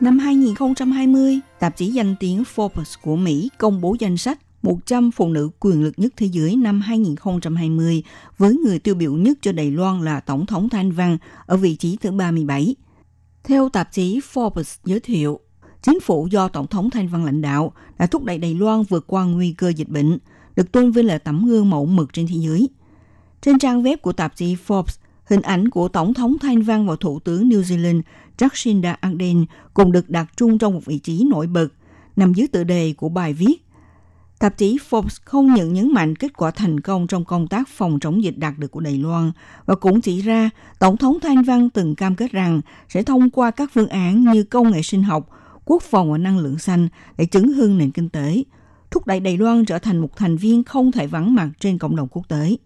Năm 2020, tạp chí danh tiếng Forbes của Mỹ công bố danh sách 100 phụ nữ quyền lực nhất thế giới năm 2020 với người tiêu biểu nhất cho Đài Loan là Tổng thống Thanh Văn ở vị trí thứ 37. Theo tạp chí Forbes giới thiệu, chính phủ do Tổng thống Thanh Văn lãnh đạo đã thúc đẩy Đài Loan vượt qua nguy cơ dịch bệnh, được tôn vinh là tấm gương mẫu mực trên thế giới. Trên trang web của tạp chí Forbes, hình ảnh của Tổng thống Thanh Văn và Thủ tướng New Zealand Jacinda Ardern cùng được đặt chung trong một vị trí nổi bật, nằm dưới tựa đề của bài viết. Tạp chí Forbes không những nhấn mạnh kết quả thành công trong công tác phòng chống dịch đạt được của Đài Loan và cũng chỉ ra Tổng thống Thanh Văn từng cam kết rằng sẽ thông qua các phương án như công nghệ sinh học, quốc phòng và năng lượng xanh để chứng hương nền kinh tế, thúc đẩy Đài Loan trở thành một thành viên không thể vắng mặt trên cộng đồng quốc tế.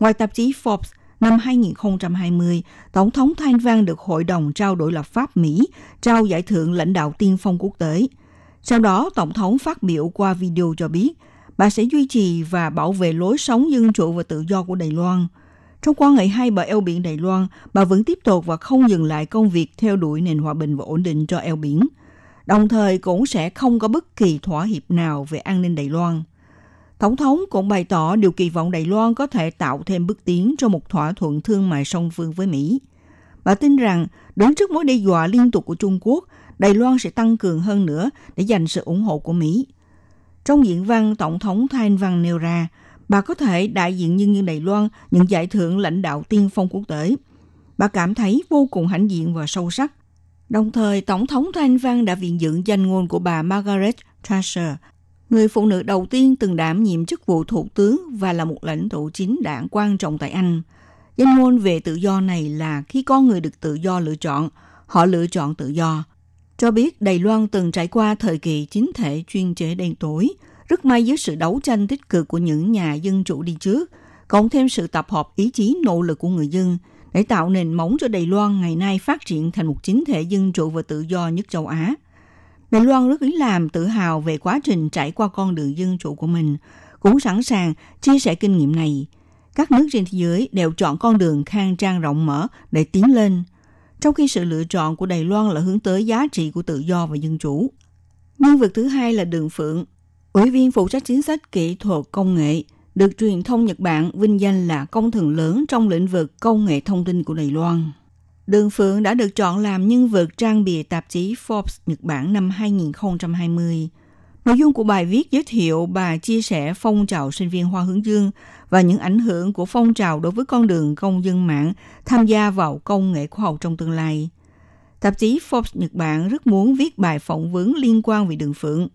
Ngoài tạp chí Forbes, năm 2020, Tổng thống Thanh Văn được Hội đồng trao đổi lập pháp Mỹ trao giải thưởng lãnh đạo tiên phong quốc tế. Sau đó, Tổng thống phát biểu qua video cho biết, bà sẽ duy trì và bảo vệ lối sống dân chủ và tự do của Đài Loan. Trong quan hệ hai bờ eo biển Đài Loan, bà vẫn tiếp tục và không dừng lại công việc theo đuổi nền hòa bình và ổn định cho eo biển. Đồng thời cũng sẽ không có bất kỳ thỏa hiệp nào về an ninh Đài Loan. Tổng thống cũng bày tỏ điều kỳ vọng Đài Loan có thể tạo thêm bước tiến cho một thỏa thuận thương mại song phương với Mỹ. Bà tin rằng, đứng trước mối đe dọa liên tục của Trung Quốc, Đài Loan sẽ tăng cường hơn nữa để giành sự ủng hộ của Mỹ. Trong diễn văn, Tổng thống Thanh Văn nêu ra, bà có thể đại diện nhân dân Đài Loan những giải thưởng lãnh đạo tiên phong quốc tế. Bà cảm thấy vô cùng hãnh diện và sâu sắc. Đồng thời, Tổng thống Thanh Văn đã viện dựng danh ngôn của bà Margaret Thatcher, người phụ nữ đầu tiên từng đảm nhiệm chức vụ thủ tướng và là một lãnh tụ chính đảng quan trọng tại Anh. Danh ngôn về tự do này là khi con người được tự do lựa chọn, họ lựa chọn tự do. Cho biết Đài Loan từng trải qua thời kỳ chính thể chuyên chế đen tối, rất may dưới sự đấu tranh tích cực của những nhà dân chủ đi trước, cộng thêm sự tập hợp ý chí nỗ lực của người dân để tạo nền móng cho Đài Loan ngày nay phát triển thành một chính thể dân chủ và tự do nhất châu Á. Đài Loan rất ý làm tự hào về quá trình trải qua con đường dân chủ của mình, cũng sẵn sàng chia sẻ kinh nghiệm này. Các nước trên thế giới đều chọn con đường khang trang rộng mở để tiến lên, trong khi sự lựa chọn của Đài Loan là hướng tới giá trị của tự do và dân chủ. Nhân vật thứ hai là Đường Phượng, ủy viên phụ trách chính sách kỹ thuật công nghệ, được truyền thông Nhật Bản vinh danh là công thần lớn trong lĩnh vực công nghệ thông tin của Đài Loan. Đường Phượng đã được chọn làm nhân vật trang bìa tạp chí Forbes Nhật Bản năm 2020. Nội dung của bài viết giới thiệu bà chia sẻ phong trào sinh viên Hoa Hướng Dương và những ảnh hưởng của phong trào đối với con đường công dân mạng tham gia vào công nghệ khoa học trong tương lai. Tạp chí Forbes Nhật Bản rất muốn viết bài phỏng vấn liên quan về Đường Phượng.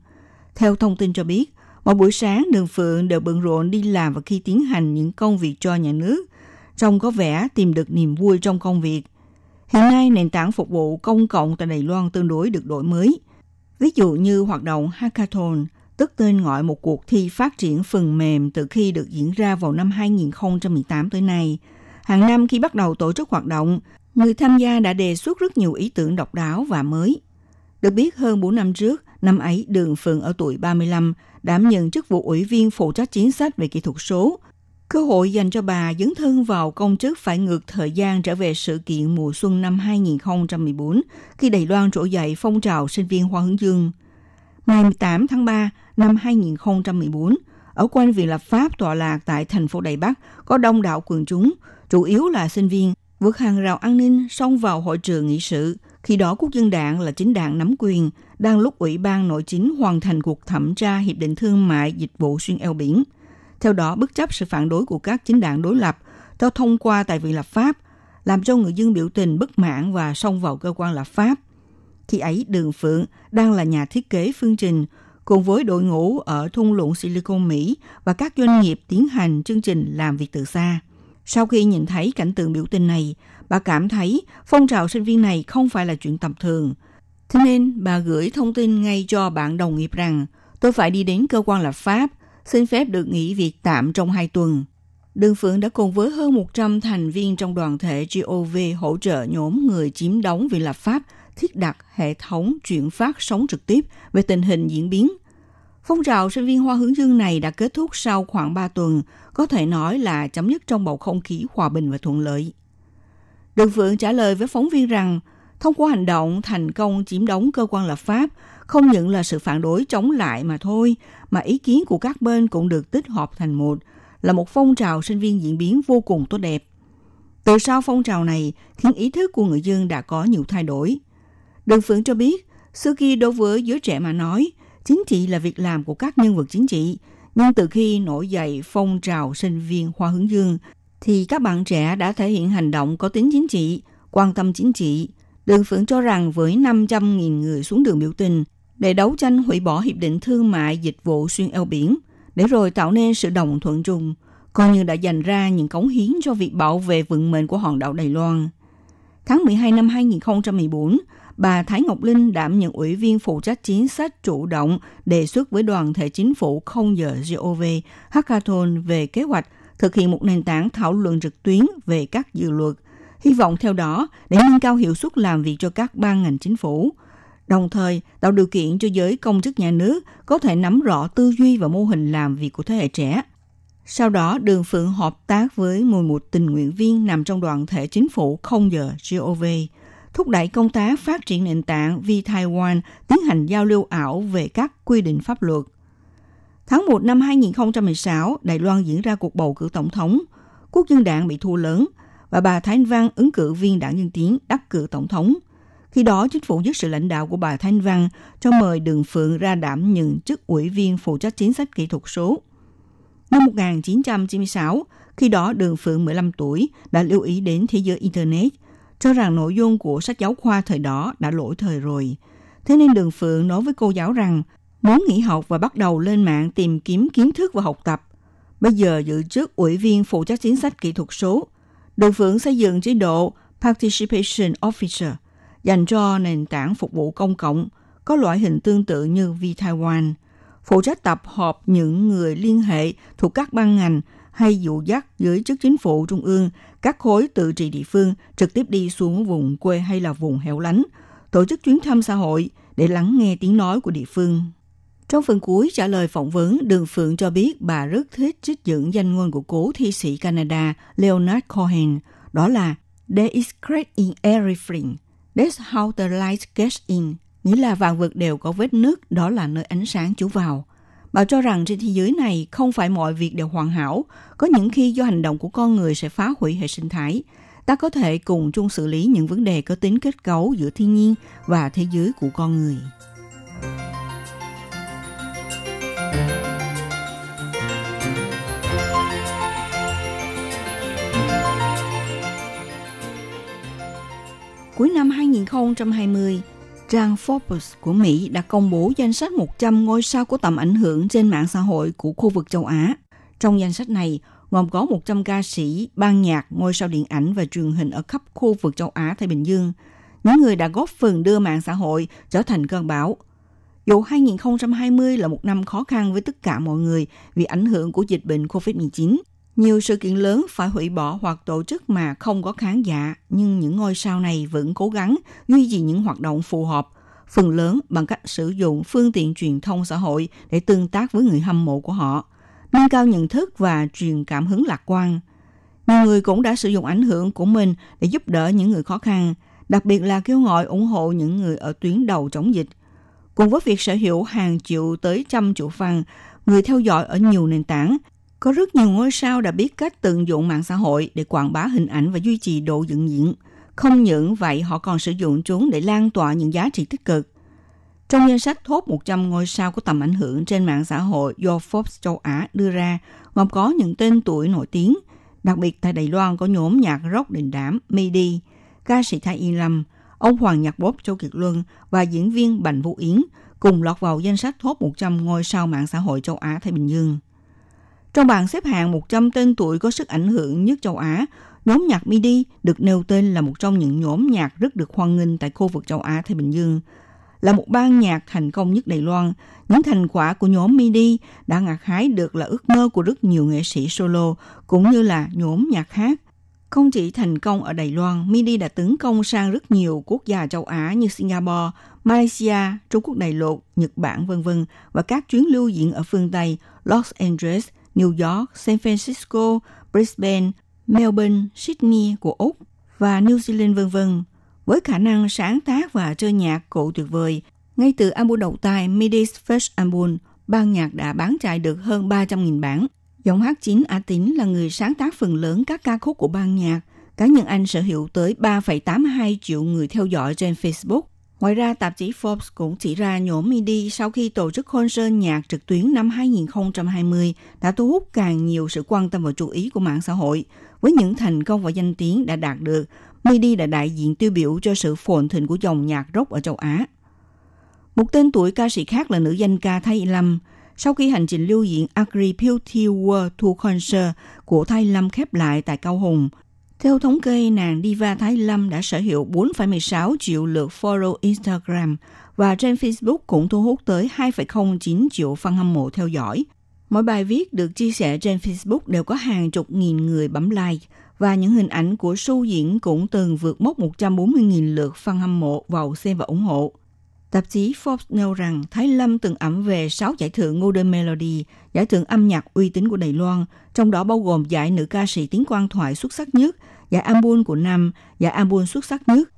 Theo thông tin cho biết, mỗi buổi sáng, Đường Phượng đều bận rộn đi làm và khi tiến hành những công việc cho nhà nước. Trông có vẻ tìm được niềm vui trong công việc. Hiện nay, nền tảng phục vụ công cộng tại Đài Loan tương đối được đổi mới. Ví dụ như hoạt động Hackathon, tức tên gọi một cuộc thi phát triển phần mềm từ khi được diễn ra vào năm 2018 tới nay. Hàng năm khi bắt đầu tổ chức hoạt động, người tham gia đã đề xuất rất nhiều ý tưởng độc đáo và mới. Được biết hơn 4 năm trước, năm ấy Đường Phượng ở tuổi 35 đảm nhận chức vụ ủy viên phụ trách chính sách về kỹ thuật số. Cơ hội dành cho bà dấn thân vào công chức phải ngược thời gian trở về sự kiện mùa xuân năm 2014 khi Đài Loan trỗi dậy phong trào sinh viên Hoa Hướng Dương. Ngày 18 tháng 3 năm 2014, ở quanh viện lập pháp tọa lạc tại thành phố Đài Bắc có đông đảo quần chúng, chủ yếu là sinh viên, vượt hàng rào an ninh xông vào hội trường nghị sự. Khi đó quốc dân đảng là chính đảng nắm quyền, đang lúc Ủy ban Nội chính hoàn thành cuộc thẩm tra Hiệp định Thương mại Dịch vụ Xuyên eo biển. Theo đó, bất chấp sự phản đối của các chính đảng đối lập, theo thông qua tại viện lập pháp, làm cho người dân biểu tình bất mãn và xông vào cơ quan lập pháp. Khi ấy, Đường Phượng đang là nhà thiết kế phương trình, cùng với đội ngũ ở thung lũng Silicon Mỹ và các doanh nghiệp tiến hành chương trình làm việc từ xa. Sau khi nhìn thấy cảnh tượng biểu tình này, bà cảm thấy phong trào sinh viên này không phải là chuyện tầm thường. Thế nên bà gửi thông tin ngay cho bạn đồng nghiệp rằng tôi phải đi đến cơ quan lập pháp, xin phép được nghỉ việc tạm trong hai tuần. Đường Phượng đã cùng với hơn 100 thành viên trong đoàn thể GOV hỗ trợ nhóm người chiếm đóng vì lập pháp thiết đặt hệ thống chuyển phát sóng trực tiếp về tình hình diễn biến. Phong trào sinh viên Hoa Hướng Dương này đã kết thúc sau khoảng 3 tuần, có thể nói là chấm dứt trong bầu không khí hòa bình và thuận lợi. Đường Phượng trả lời với phóng viên rằng, thông qua hành động thành công chiếm đóng cơ quan lập pháp, không những là sự phản đối chống lại mà thôi, mà ý kiến của các bên cũng được tích hợp thành một, là một phong trào sinh viên diễn biến vô cùng tốt đẹp. Từ sau phong trào này khiến ý thức của người dân đã có nhiều thay đổi. Đường Phượng cho biết, xưa kia đối với giới trẻ mà nói, chính trị là việc làm của các nhân vật chính trị. Nhưng từ khi nổi dậy phong trào sinh viên Hoa Hướng Dương, thì các bạn trẻ đã thể hiện hành động có tính chính trị, quan tâm chính trị. Đường Phượng cho rằng với 500.000 người xuống đường biểu tình để đấu tranh hủy bỏ Hiệp định Thương mại Dịch vụ Xuyên eo biển, để rồi tạo nên sự đồng thuận chung, coi như đã dành ra những cống hiến cho việc bảo vệ vận mệnh của hòn đảo Đài Loan. Tháng 12 năm 2014, bà Thái Ngọc Linh đảm nhận ủy viên phụ trách chính sách chủ động đề xuất với đoàn thể chính phủ không giờ GOV Hackathon về kế hoạch thực hiện một nền tảng thảo luận trực tuyến về các dự luật, hy vọng theo đó để nâng cao hiệu suất làm việc cho các ban ngành chính phủ, đồng thời tạo điều kiện cho giới công chức nhà nước có thể nắm rõ tư duy và mô hình làm việc của thế hệ trẻ. Sau đó, Đường Phượng hợp tác với 11 tình nguyện viên nằm trong đoàn thể chính phủ không giờ GOV, thúc đẩy công tác phát triển nền tảng vì Taiwan tiến hành giao lưu ảo về các quy định pháp luật. Tháng 1 năm 2016, Đài Loan diễn ra cuộc bầu cử tổng thống. Quốc dân đảng bị thua lớn và bà Thanh Văn, ứng cử viên đảng Nhân Tiến, đắc cử tổng thống. Khi đó, chính phủ dưới sự lãnh đạo của bà Thanh Văn cho mời Đường Phượng ra đảm nhận chức ủy viên phụ trách chính sách kỹ thuật số. Năm 1996, khi đó Đường Phượng 15 tuổi đã lưu ý đến thế giới Internet, cho rằng nội dung của sách giáo khoa thời đó đã lỗi thời rồi. Thế nên Đường Phượng nói với cô giáo rằng muốn nghỉ học và bắt đầu lên mạng tìm kiếm kiến thức và học tập. Bây giờ giữ chức ủy viên phụ trách chính sách kỹ thuật số. Đường phưởng xây dựng chế độ Participation Officer dành cho nền tảng phục vụ công cộng có loại hình tương tự như V-Taiwan, phụ trách tập hợp những người liên hệ thuộc các ban ngành hay dụ dắt dưới chức chính phủ trung ương, các khối tự trị địa phương trực tiếp đi xuống vùng quê hay là vùng hẻo lánh, tổ chức chuyến thăm xã hội để lắng nghe tiếng nói của địa phương. Trong phần cuối trả lời phỏng vấn, Đường Phượng cho biết bà rất thích trích dẫn danh ngôn của cố thi sĩ Canada Leonard Cohen, đó là There is crack in everything. That's how the light gets in. Nghĩa là vạn vật đều có vết nứt, đó là nơi ánh sáng chiếu vào. Bà cho rằng trên thế giới này không phải mọi việc đều hoàn hảo, có những khi do hành động của con người sẽ phá hủy hệ sinh thái. Ta có thể cùng chung xử lý những vấn đề có tính kết cấu giữa thiên nhiên và thế giới của con người. Cuối năm 2020, trang Forbes của Mỹ đã công bố danh sách 100 ngôi sao có tầm ảnh hưởng trên mạng xã hội của khu vực châu Á. Trong danh sách này, gồm có 100 ca sĩ, ban nhạc, ngôi sao điện ảnh và truyền hình ở khắp khu vực châu Á Thái Bình Dương. Những người đã góp phần đưa mạng xã hội trở thành cơn bão. Dù 2020 là một năm khó khăn với tất cả mọi người vì ảnh hưởng của dịch bệnh COVID-19, nhiều sự kiện lớn phải hủy bỏ hoặc tổ chức mà không có khán giả, nhưng những ngôi sao này vẫn cố gắng duy trì những hoạt động phù hợp, phần lớn bằng cách sử dụng phương tiện truyền thông xã hội để tương tác với người hâm mộ của họ, nâng cao nhận thức và truyền cảm hứng lạc quan. Nhiều người cũng đã sử dụng ảnh hưởng của mình để giúp đỡ những người khó khăn, đặc biệt là kêu gọi ủng hộ những người ở tuyến đầu chống dịch. Cùng với việc sở hữu hàng triệu tới trăm triệu fan, người theo dõi ở nhiều nền tảng có rất nhiều ngôi sao đã biết cách tận dụng mạng xã hội để quảng bá hình ảnh và duy trì độ dựng diện. Không những vậy, họ còn sử dụng chúng để lan tỏa những giá trị tích cực. Trong danh sách top 100 ngôi sao có tầm ảnh hưởng trên mạng xã hội do Forbes châu Á đưa ra, gồm có những tên tuổi nổi tiếng. Đặc biệt tại Đài Loan có nhóm nhạc rock đình đám Midi, ca sĩ Thái Yên Lâm, ông Hoàng Nhạc Bốp Châu Kiệt Luân và diễn viên Bành Vũ Yến cùng lọt vào danh sách top 100 ngôi sao mạng xã hội châu Á Thái Bình Dương. Trong bảng xếp hạng 100 tên tuổi có sức ảnh hưởng nhất châu Á, nhóm nhạc MIDI được nêu tên là một trong những nhóm nhạc rất được hoan nghênh tại khu vực châu Á Thái Bình Dương. Là một ban nhạc thành công nhất Đài Loan, những thành quả của nhóm MIDI đã ngạc hái được là ước mơ của rất nhiều nghệ sĩ solo cũng như là nhóm nhạc khác. Không chỉ thành công ở Đài Loan, MIDI đã tấn công sang rất nhiều quốc gia châu Á như Singapore, Malaysia, Trung Quốc Đại Lục, Nhật Bản v.v. và các chuyến lưu diễn ở phương Tây, Los Angeles, New York, San Francisco, Brisbane, Melbourne, Sydney của Úc và New Zealand v.v. Với khả năng sáng tác và chơi nhạc cụ tuyệt vời, ngay từ album đầu tay Midi's First Album, ban nhạc đã bán chạy được hơn 300.000 bản. Giọng hát chính A Tín là người sáng tác phần lớn các ca khúc của ban nhạc. Cá nhân anh sở hữu tới 3,82 triệu người theo dõi trên Facebook Ngoài ra, tạp chí Forbes cũng chỉ ra nhóm MIDI sau khi tổ chức concert nhạc trực tuyến năm 2020 đã thu hút càng nhiều sự quan tâm và chú ý của mạng xã hội. Với những thành công và danh tiếng đã đạt được, MIDI đã đại diện tiêu biểu cho sự phồn thịnh của dòng nhạc rock ở châu Á. Một tên tuổi ca sĩ khác là nữ danh ca Thái Lâm. Sau khi hành trình lưu diễn Agri Beauty World Tour Concert của Thái Lâm khép lại tại Cao Hùng – theo thống kê, nàng Diva Thái Lâm đã sở hữu 4,16 triệu lượt follow Instagram và trên Facebook cũng thu hút tới 2,09 triệu fan hâm mộ theo dõi. Mỗi bài viết được chia sẻ trên Facebook đều có hàng chục nghìn người bấm like và những hình ảnh của su diễn cũng từng vượt mốc 140.000 lượt fan hâm mộ vào xem và ủng hộ. Tạp chí Forbes nêu rằng Thái Lâm từng ẩm về 6 giải thưởng Golden Melody, giải thưởng âm nhạc uy tín của Đài Loan, trong đó bao gồm giải nữ ca sĩ tiếng quan thoại xuất sắc nhất, giải album của năm, giải album xuất sắc nhất.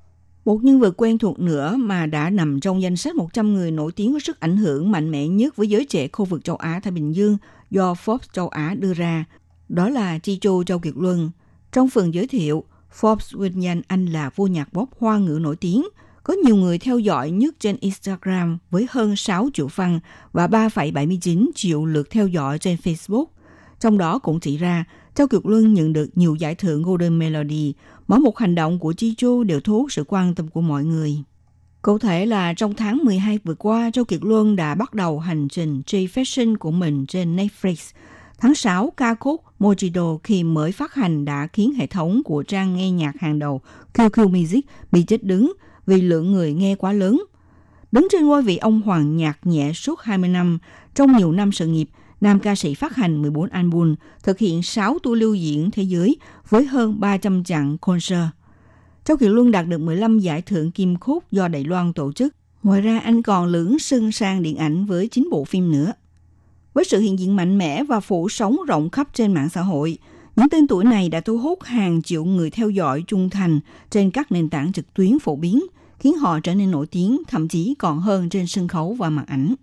Một nhân vật quen thuộc nữa mà đã nằm trong danh sách 100 người nổi tiếng có sức ảnh hưởng mạnh mẽ nhất với giới trẻ khu vực châu Á Thái Bình Dương do Forbes châu Á đưa ra, đó là Chi Châu Châu Kiệt Luân. Trong phần giới thiệu, Forbes vinh danh anh là vua nhạc pop hoa ngữ nổi tiếng – có nhiều người theo dõi nhất trên Instagram với hơn 6 triệu fan và 3,79 triệu lượt theo dõi trên Facebook. Trong đó cũng chỉ ra, Châu Kiệt Luân nhận được nhiều giải thưởng Golden Melody. Mỗi một hành động của Chi Chu đều thu hút sự quan tâm của mọi người. Cụ thể là trong tháng 12 vừa qua, Châu Kiệt Luân đã bắt đầu hành trình J-Fashion của mình trên Netflix. Tháng 6, ca khúc Mojido khi mới phát hành đã khiến hệ thống của trang nghe nhạc hàng đầu QQ Music bị chết đứng vì lượng người nghe quá lớn. Đứng trên ngôi vị ông hoàng nhạc nhẹ suốt 20 năm, trong nhiều năm sự nghiệp, nam ca sĩ phát hành 14 album, thực hiện 6 tour lưu diễn thế giới với hơn 300 chặng concert. Châu Kiều Luân đạt được 15 giải thưởng kim khúc do Đài Loan tổ chức. Ngoài ra, anh còn lưỡng sưng sang điện ảnh với 9 bộ phim nữa. Với sự hiện diện mạnh mẽ và phủ sóng rộng khắp trên mạng xã hội, những tên tuổi này đã thu hút hàng triệu người theo dõi trung thành trên các nền tảng trực tuyến phổ biến, khiến họ trở nên nổi tiếng, thậm chí còn hơn trên sân khấu và màn ảnh.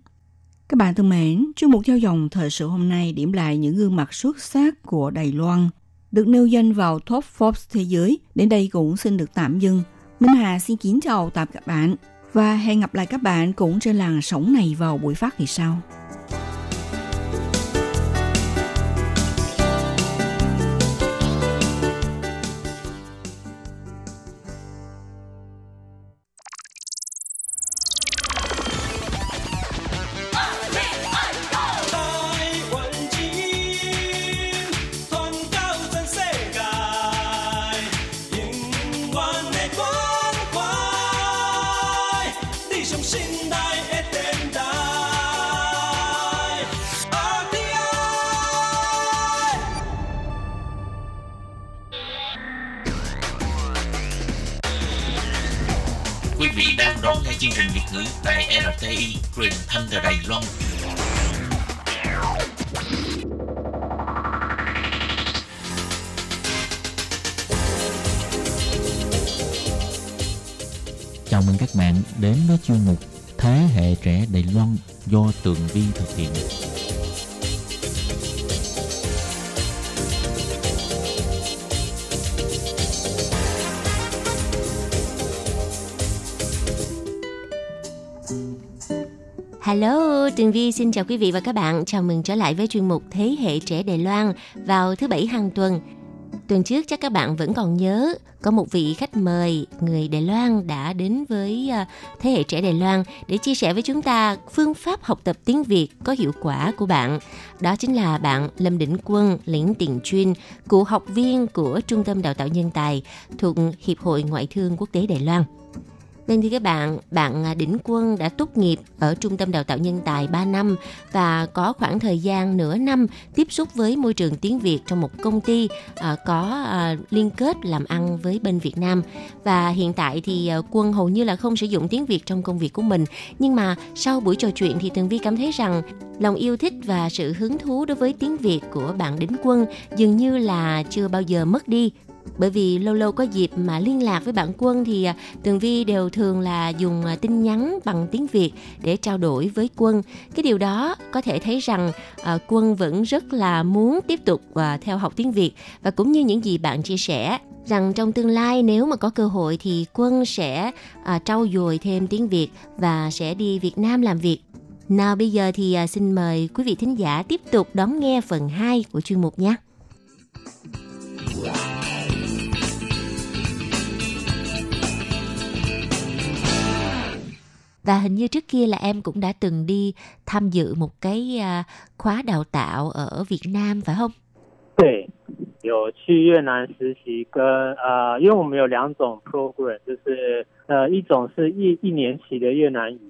Các bạn thân mến, chuyên mục theo dòng thời sự hôm nay điểm lại những gương mặt xuất sắc của Đài Loan, được nêu danh vào top Forbes thế giới. Đến đây cũng xin được tạm dừng. Minh Hà xin kính chào tạm các bạn và hẹn gặp lại các bạn cũng trên làng sóng này vào buổi phát kỳ sau. Với chuyên mục Thế hệ trẻ Đài Loan do Tường Vi thực hiện. Hello, Tường Vi xin chào quý vị và các bạn. Chào mừng trở lại với chuyên mục Thế hệ trẻ Đài Loan vào thứ bảy hàng tuần. Tuần trước chắc các bạn vẫn còn nhớ có một vị khách mời người Đài Loan đã đến với à, Thế hệ trẻ Đài Loan để chia sẻ với chúng ta phương pháp học tập tiếng Việt có hiệu quả của bạn. Đó chính là bạn Lâm Đỉnh Quân, Lĩnh Tiền Chuyên, cựu học viên của Trung tâm Đào tạo Nhân tài thuộc Hiệp hội Ngoại thương Quốc tế Đài Loan nên thưa các bạn, bạn à, Đỉnh Quân đã tốt nghiệp ở Trung tâm Đào tạo Nhân tài 3 năm và có khoảng thời gian nửa năm tiếp xúc với môi trường tiếng Việt trong một công ty à, có à, liên kết làm ăn với bên Việt Nam. Và hiện tại thì Quân hầu như là không sử dụng tiếng Việt trong công việc của mình. Nhưng mà sau buổi trò chuyện thì Tường Vi cảm thấy rằng lòng yêu thích và sự hứng thú đối với tiếng Việt của bạn Đỉnh Quân dường như là chưa bao giờ mất đi bởi vì lâu lâu có dịp mà liên lạc với bạn quân thì à, tường vi đều thường là dùng à, tin nhắn bằng tiếng việt để trao đổi với quân. Cái điều đó có thể thấy rằng à, quân vẫn rất là muốn tiếp tục à, theo học tiếng việt. Và cũng như những gì bạn chia sẻ rằng trong tương lai nếu mà có cơ hội thì quân sẽ à, trau dồi thêm tiếng việt và sẽ đi việt nam làm việc. Nào bây giờ thì à, xin mời quý vị thính giả tiếp tục đón nghe phần 2 của chuyên mục nhé. Và hình như trước kia là em cũng đã từng đi tham dự một cái à, khóa đào tạo ở Việt Nam phải không? 对，有去越南实习跟呃，因为我们有两种 program，就是呃，一种是一一年期的越南语，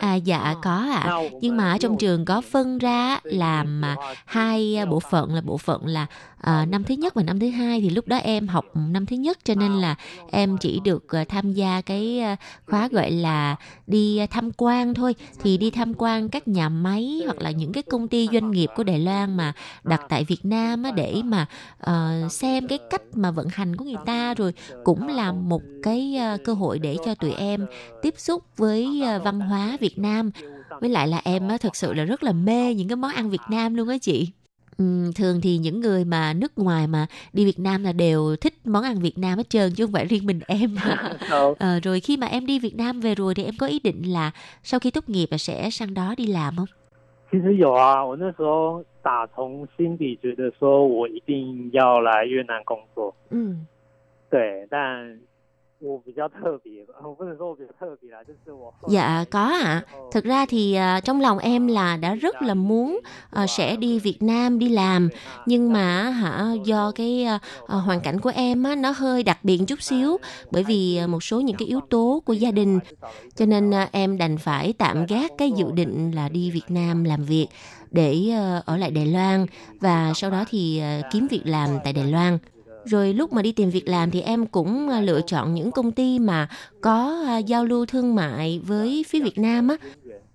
À dạ có ạ. À. Nhưng mà ở trong trường có phân ra làm hai bộ phận là bộ phận là à, năm thứ nhất và năm thứ hai thì lúc đó em học năm thứ nhất cho nên là em chỉ được à, tham gia cái à, khóa gọi là đi tham quan thôi thì đi tham quan các nhà máy hoặc là những cái công ty doanh nghiệp của Đài Loan mà đặt tại Việt Nam để mà uh, xem cái cách mà vận hành của người ta rồi cũng là một cái à, cơ hội để cho tụi em tiếp xúc với à, văn hóa Việt Nam với lại là em á, thực sự là rất là mê những cái món ăn Việt Nam luôn á chị Ừm, thường thì những người mà nước ngoài mà đi Việt Nam là đều thích món ăn Việt Nam hết trơn chứ không phải riêng mình em Ờ, Ờ, rồi khi mà em đi Việt Nam về rồi thì em có ý định là sau khi tốt nghiệp là sẽ sang đó đi làm không? 其实有啊，我那时候打从心底觉得说我一定要来越南工作， Ừ. 对，但 Dạ có ạ. Thực ra thì à, trong lòng em là đã rất là muốn à, sẽ đi Việt Nam đi làm. Nhưng mà hả do cái à, à, hoàn cảnh của em á, nó hơi đặc biệt chút xíu bởi vì à, một số những cái yếu tố của gia đình. Cho nên à, em đành phải tạm gác cái dự định là đi Việt Nam làm việc để à, ở lại Đài Loan và sau đó thì à, kiếm việc làm tại Đài Loan. Rồi lúc mà đi tìm việc làm thì em cũng à, lựa chọn những công ty mà có à, giao lưu thương mại với phía Việt Nam á.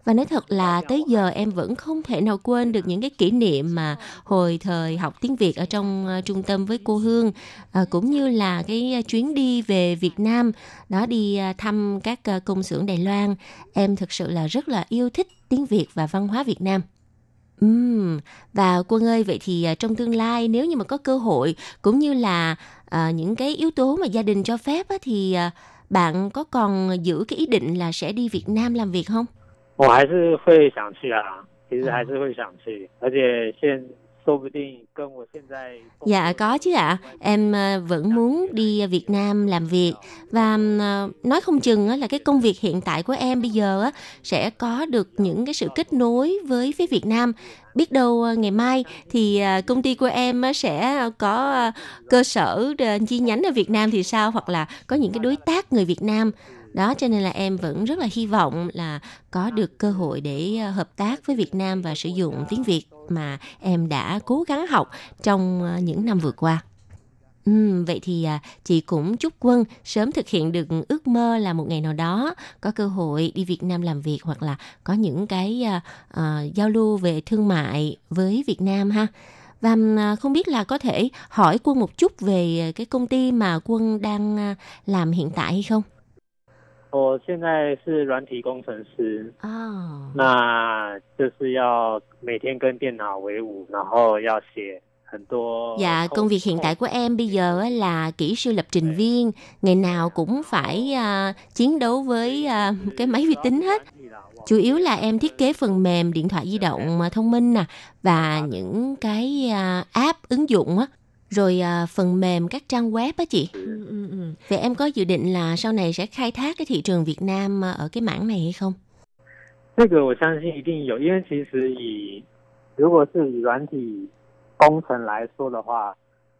Và nói thật là tới giờ em vẫn không thể nào quên được những cái kỷ niệm mà hồi thời học tiếng Việt ở trong à, trung tâm với cô Hương à, cũng như là cái chuyến đi về Việt Nam đó đi thăm các công xưởng Đài Loan. Em thực sự là rất là yêu thích tiếng Việt và văn hóa Việt Nam. Ừm, và Quân ơi, vậy thì à, trong tương lai nếu như mà có cơ hội cũng như là à, những cái yếu tố mà gia đình cho phép á, thì à, bạn có còn giữ cái ý định là sẽ đi Việt Nam làm việc không? 我还是会想去啊，其实还是会想去，而且现 Dạ có chứ ạ, à. em ờ, vẫn muốn đi Việt Nam làm việc. và ờ, nói không chừng là cái công việc hiện tại của em bây giờ sẽ có được những cái sự kết nối với phía Việt Nam. Biết đâu ờ, ngày mai thì công ty của em sẽ có cơ sở chi nhánh ở Việt Nam thì sao? Hoặc là có những cái đối tác người Việt Nam đó cho nên là em vẫn rất là hy vọng là có được cơ hội để ờ, hợp tác với Việt Nam và sử dụng tiếng Việt mà em đã cố gắng học trong ờ, những năm vừa qua. Ừ, vậy thì à, chị cũng chúc Quân sớm thực hiện được ước mơ là một ngày nào đó có cơ hội đi Việt Nam làm việc hoặc là có những cái uh, uh, giao lưu về thương mại với Việt Nam ha. Và à, không biết là có thể hỏi Quân một chút về cái công ty mà Quân đang à, làm hiện tại hay không? 我现在是软体工程师， À. 那就是要每天跟电脑为伍，然后要写很多。 Dạ, công việc hiện tại của em bây giờ á là kỹ sư lập trình viên, ngày nào cũng phải à, chiến đấu với à, cái máy vi tính hết. Chủ yếu là em thiết kế phần mềm điện thoại di động mà thông minh nè và những cái à, app ứng dụng á, rồi à, phần mềm các trang web á chị. Vậy em có dự định là sau này sẽ khai thác cái thị trường Việt Nam à, ở cái mảng này hay không? 这个我相信一定有，因为其实以如果是以软体工程来说的话，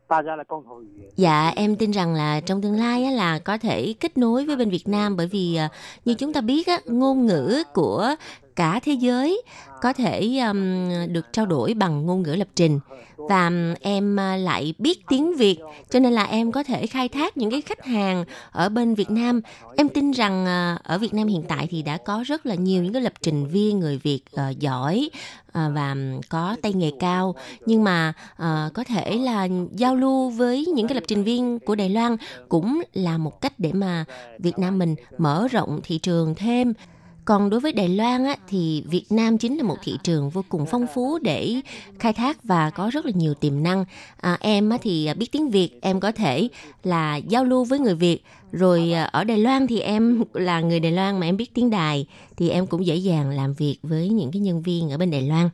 大家的共同语言 Dạ, em tin rằng là trong tương lai á, là có thể kết nối với bên Việt Nam bởi vì à, như chúng ta biết á, ngôn ngữ của cả thế giới có thể um, được trao đổi bằng ngôn ngữ lập trình và em à, lại biết tiếng Việt cho nên là em có thể khai thác những cái khách hàng ở bên Việt Nam. Em tin rằng à, ở Việt Nam hiện tại thì đã có rất là nhiều những cái lập trình viên người Việt uh, giỏi uh, và có tay nghề cao nhưng mà uh, có thể là giao lưu với những cái lập trình viên của Đài Loan cũng là một cách để mà Việt Nam mình mở rộng thị trường thêm. Còn đối với Đài Loan á, thì Việt Nam chính là một thị trường vô cùng phong phú để khai thác và có rất là nhiều tiềm năng. À, em á, thì biết tiếng Việt, em có thể là giao lưu với người Việt. Rồi à, ở Đài Loan thì em là người Đài Loan mà em biết tiếng Đài thì em cũng dễ dàng làm việc với những cái nhân viên ở bên Đài Loan.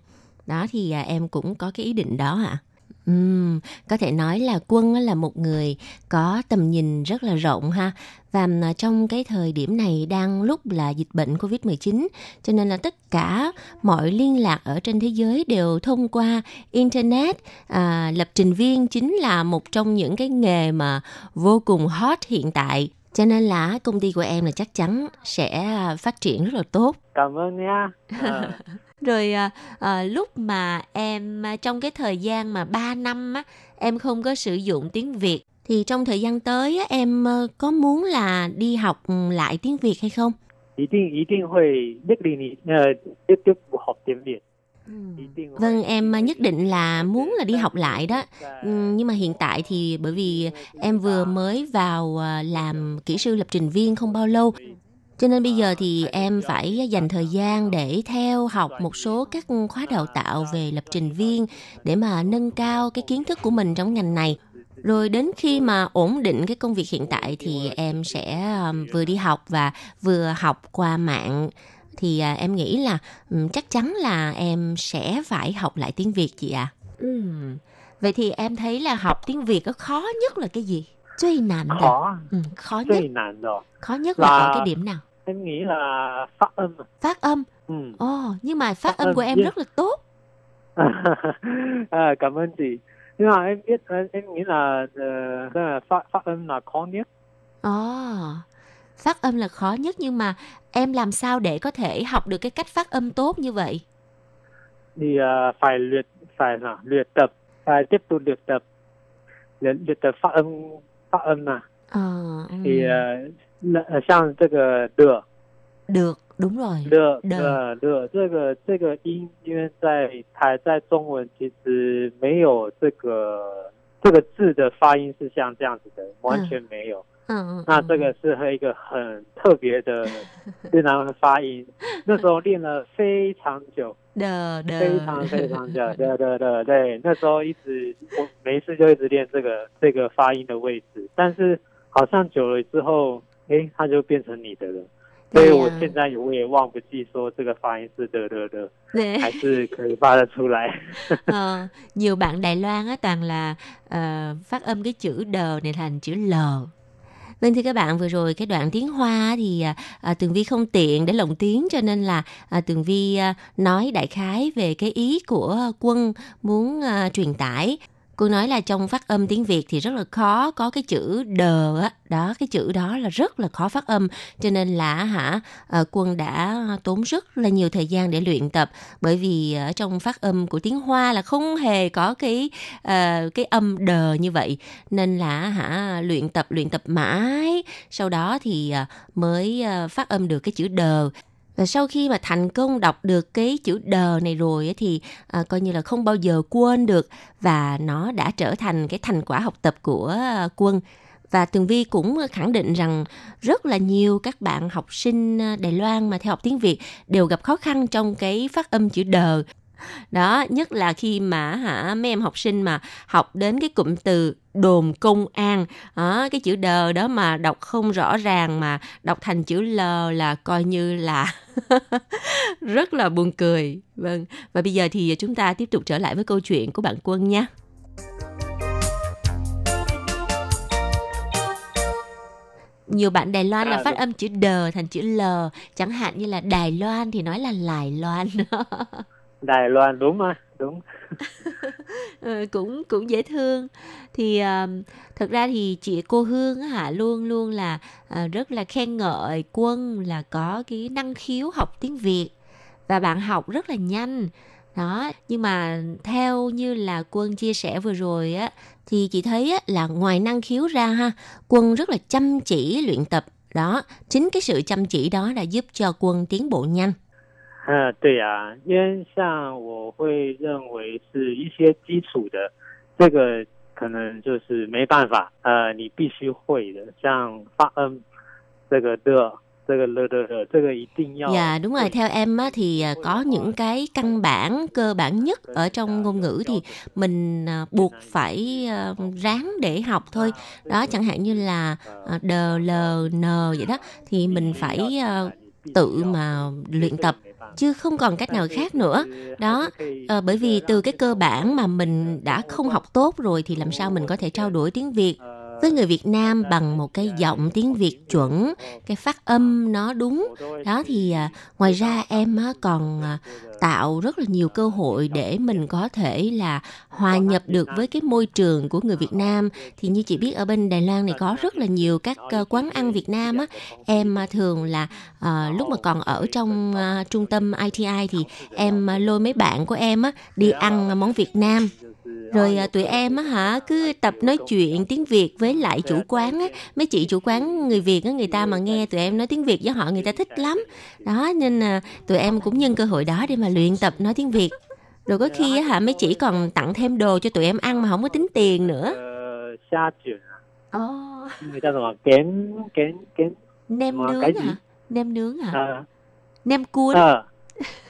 Đó thì à, em cũng có cái ý định đó ạ. Ừm, có thể nói là Quân là một người có tầm nhìn rất là rộng ha và à, trong cái thời điểm này đang lúc là dịch bệnh Covid-19 cho nên là tất cả mọi liên lạc ở trên thế giới đều thông qua internet à, lập trình viên chính là một trong những cái nghề mà vô cùng hot hiện tại cho nên là công ty của em là chắc chắn sẽ à, phát triển rất là tốt Cảm ơn nha. Ờ. rồi à, à, lúc mà em ờ, trong cái thời gian mà 3 năm á em không có sử dụng tiếng Việt thì trong thời gian tới á, em có muốn là đi học lại tiếng Việt hay không? Ý định, ý định hội tiếp tiếp học tiếng Việt. Ừ. Vâng, em nhất định là muốn là đi học lại đó. Ừ, nhưng mà hiện tại thì bởi vì em vừa mới vào làm kỹ sư lập trình viên không bao lâu Cho nên bây giờ thì em phải dành thời gian để theo học một số các khóa đào tạo về lập trình viên để mà nâng cao cái kiến thức của mình trong ngành này. Rồi đến khi mà ổn định cái công việc hiện tại thì em sẽ um, vừa đi học và vừa học qua mạng thì à, em nghĩ là ừm, chắc chắn là em sẽ phải học lại tiếng Việt chị ạ. Ừm. Vậy thì em thấy là học tiếng Việt có khó nhất là cái gì? Duy nạn đó. khó Ừ, khó nhất, 最难的， khó nhất là ở Là- cái điểm nào? Em nghĩ là phát âm. Phát âm. Ừ. Ồ, nhưng mà phát Phát âm âm, của em yeah. rất là tốt. à, cảm ơn chị. Nhưng mà em biết em, em nghĩ là ờ, là phát phát âm là khó nhất. Ồ, phát âm là khó nhất nhưng mà em làm sao để có thể học được cái cách phát âm tốt như vậy? Thì ờ, phải luyện phải là luyện tập, phải tiếp tục luyện tập. Luyện luyện tập phát âm phát âm mà. Ừ. Thì ờ, là- ờ, 像这个的 được, đúng rồi. 的的的的这个这个音，因为在台在中文其实没有这个这个字的发音是像这样子的，完全没有。嗯嗯，那这个是和一个很特别的 越南文发音，那时候练了非常久，đờ 非常非常久，对对对对，那时候一直我没事就一直练这个这个发音的位置，但是好像久了之后，诶，它就变成你的了。所以我现在我也忘不记说这个发音是的的的， Nè. 还是可以发得出来。 Ờ, nhiều bạn Đài Loan á toàn là ờ, phát âm cái chữ đờ này thành chữ l. Vâng thưa các bạn, vừa rồi cái đoạn tiếng Hoa á thì à, à, Tường Vi không tiện để lồng tiếng cho nên là à, Tường Vi à, nói đại khái về cái ý của quân muốn à, truyền tải. cô nói là trong phát âm tiếng Việt thì rất là khó có cái chữ đờ á. Đó cái chữ đó là rất là khó phát âm. Cho nên là hả ờ, quân đã tốn rất là nhiều thời gian để luyện tập. Bởi vì ở trong phát âm của tiếng Hoa là không hề có cái uh, cái âm đờ như vậy. Nên là hả luyện tập luyện tập mãi. Sau đó thì ờ, mới phát âm được cái chữ đờ và sau khi mà thành công đọc được cái chữ đờ này rồi thì à, coi như là không bao giờ quên được và nó đã trở thành cái thành quả học tập của à, quân. Và Tường Vi cũng khẳng định rằng rất là nhiều các bạn học sinh à, Đài Loan mà theo học tiếng Việt đều gặp khó khăn trong cái phát âm chữ đờ đó nhất là khi mà hả mấy em học sinh mà học đến cái cụm từ đồn công an. Đó, cái chữ đờ đó mà đọc không rõ ràng mà đọc thành chữ l là coi như là rất là buồn cười. Vâng và bây giờ thì chúng ta tiếp tục trở lại với câu chuyện của bạn quân nha. Nhiều bạn Đài Loan là À, phát âm chữ đờ thành chữ l chẳng hạn như là Đài Loan thì nói là Lài Loan Đài Loan đúng mà đúng. Ừ, cũng cũng dễ thương. Thì à, thật ra thì chị cô Hương hả luôn luôn là uh, rất là khen ngợi quân là có cái năng khiếu học tiếng Việt và bạn học rất là nhanh. Đó nhưng mà theo như là quân chia sẻ vừa rồi á thì chị thấy á, là ngoài năng khiếu ra ha quân rất là chăm chỉ luyện tập. Đó chính cái sự chăm chỉ đó đã giúp cho quân tiến bộ nhanh. 嗯，对呀、因为像我会认为是一些基础的，这个可能就是没办法，呃，你必须会的，像发音这个的，这个了的的，这个一定要。 Dạ đúng rồi, theo em á, thì à, có những cái căn bản, cơ bản nhất ở trong ngôn ngữ thì mình à, buộc phải à, ráng để học thôi. Đó chẳng hạn như là à, đờ, lờ, nờ vậy đó thì mình phải à, tự mà luyện tập chứ không còn cách nào khác nữa. Đó, à, bởi vì từ cái cơ bản mà mình đã không học tốt rồi thì làm sao mình có thể trao đổi tiếng Việt với người Việt Nam bằng một cái giọng tiếng Việt chuẩn, cái phát âm nó đúng. Đó thì à, ngoài ra em còn à, tạo rất là nhiều cơ hội để mình có thể là hòa nhập được với cái môi trường của người Việt Nam. Thì như chị biết ở bên Đài Loan này có rất là nhiều các quán ăn Việt Nam á. Em à, thường là à, lúc mà còn ở trong à, trung tâm ITI thì em lôi mấy bạn của em á đi ăn món Việt Nam rồi à, à, tụi em á hả cứ tập nói chuyện tiếng việt với lại chủ quán á. mấy chị chủ quán người việt á người ta mà nghe tụi em nói tiếng việt với họ người ta thích lắm. đó nên là tụi em cũng nhân cơ hội đó để mà luyện tập nói tiếng việt. Rồi có dạ, khi á hả mấy chị còn tặng thêm đồ cho tụi em ăn mà không có tính tiền ờ, nữa. oh. người ta gọi kén kén kén. Nem ờ, nướng hả? nem nướng hả? Ờ. Nem cuốn.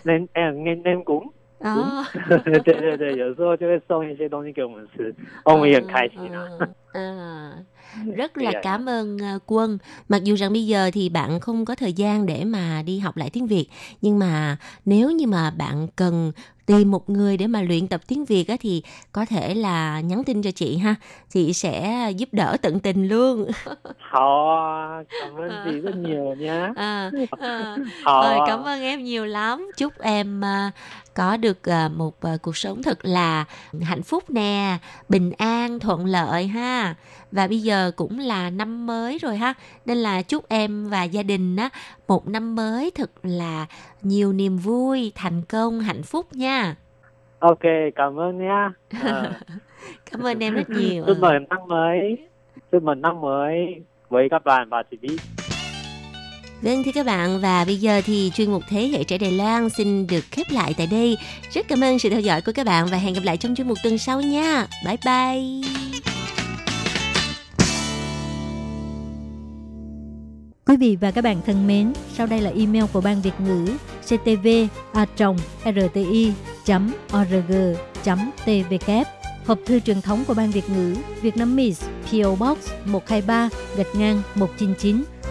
Nem nem nem cũng Ờ. 对对对，有时候就会送一些东西给我们吃，哦，我们也很开心啊。 À, rất là cảm ơn à, quân mặc dù rằng bây giờ thì bạn không có thời gian để mà đi học lại tiếng việt nhưng mà nếu như mà bạn cần tìm một người để mà luyện tập tiếng việt á, thì có thể là nhắn tin cho chị ha chị sẽ giúp đỡ tận tình luôn 好啊，感恩chị rất nhiều nhé。 à, à. 好 Rồi, 啊， cảm ơn em nhiều lắm chúc em à, có được à, một à, cuộc sống thật là hạnh phúc nè bình an thuận lợi ha. Và bây giờ cũng là năm mới rồi ha nên là chúc em và gia đình á một năm mới thật là nhiều niềm vui thành công hạnh phúc nha. Ok, cảm ơn nhé. Ờ, cảm ơn em rất nhiều chúc mừng năm mới, chúc mừng năm mới với các bạn và chị Bí. Vâng thưa các bạn và bây giờ thì chuyên mục Thế hệ trẻ Đài Loan xin được khép lại tại đây. Rất cảm ơn sự theo dõi của các bạn và hẹn gặp lại trong chuyên mục tuần sau nha. Bye bye. Quý vị và các bạn thân mến, sau đây là email của Ban Việt ngữ ctv a rti org tvk Hộp thư truyền thống của Ban Việt ngữ Việt Nam Miss PO Box 123 gạch ngang 199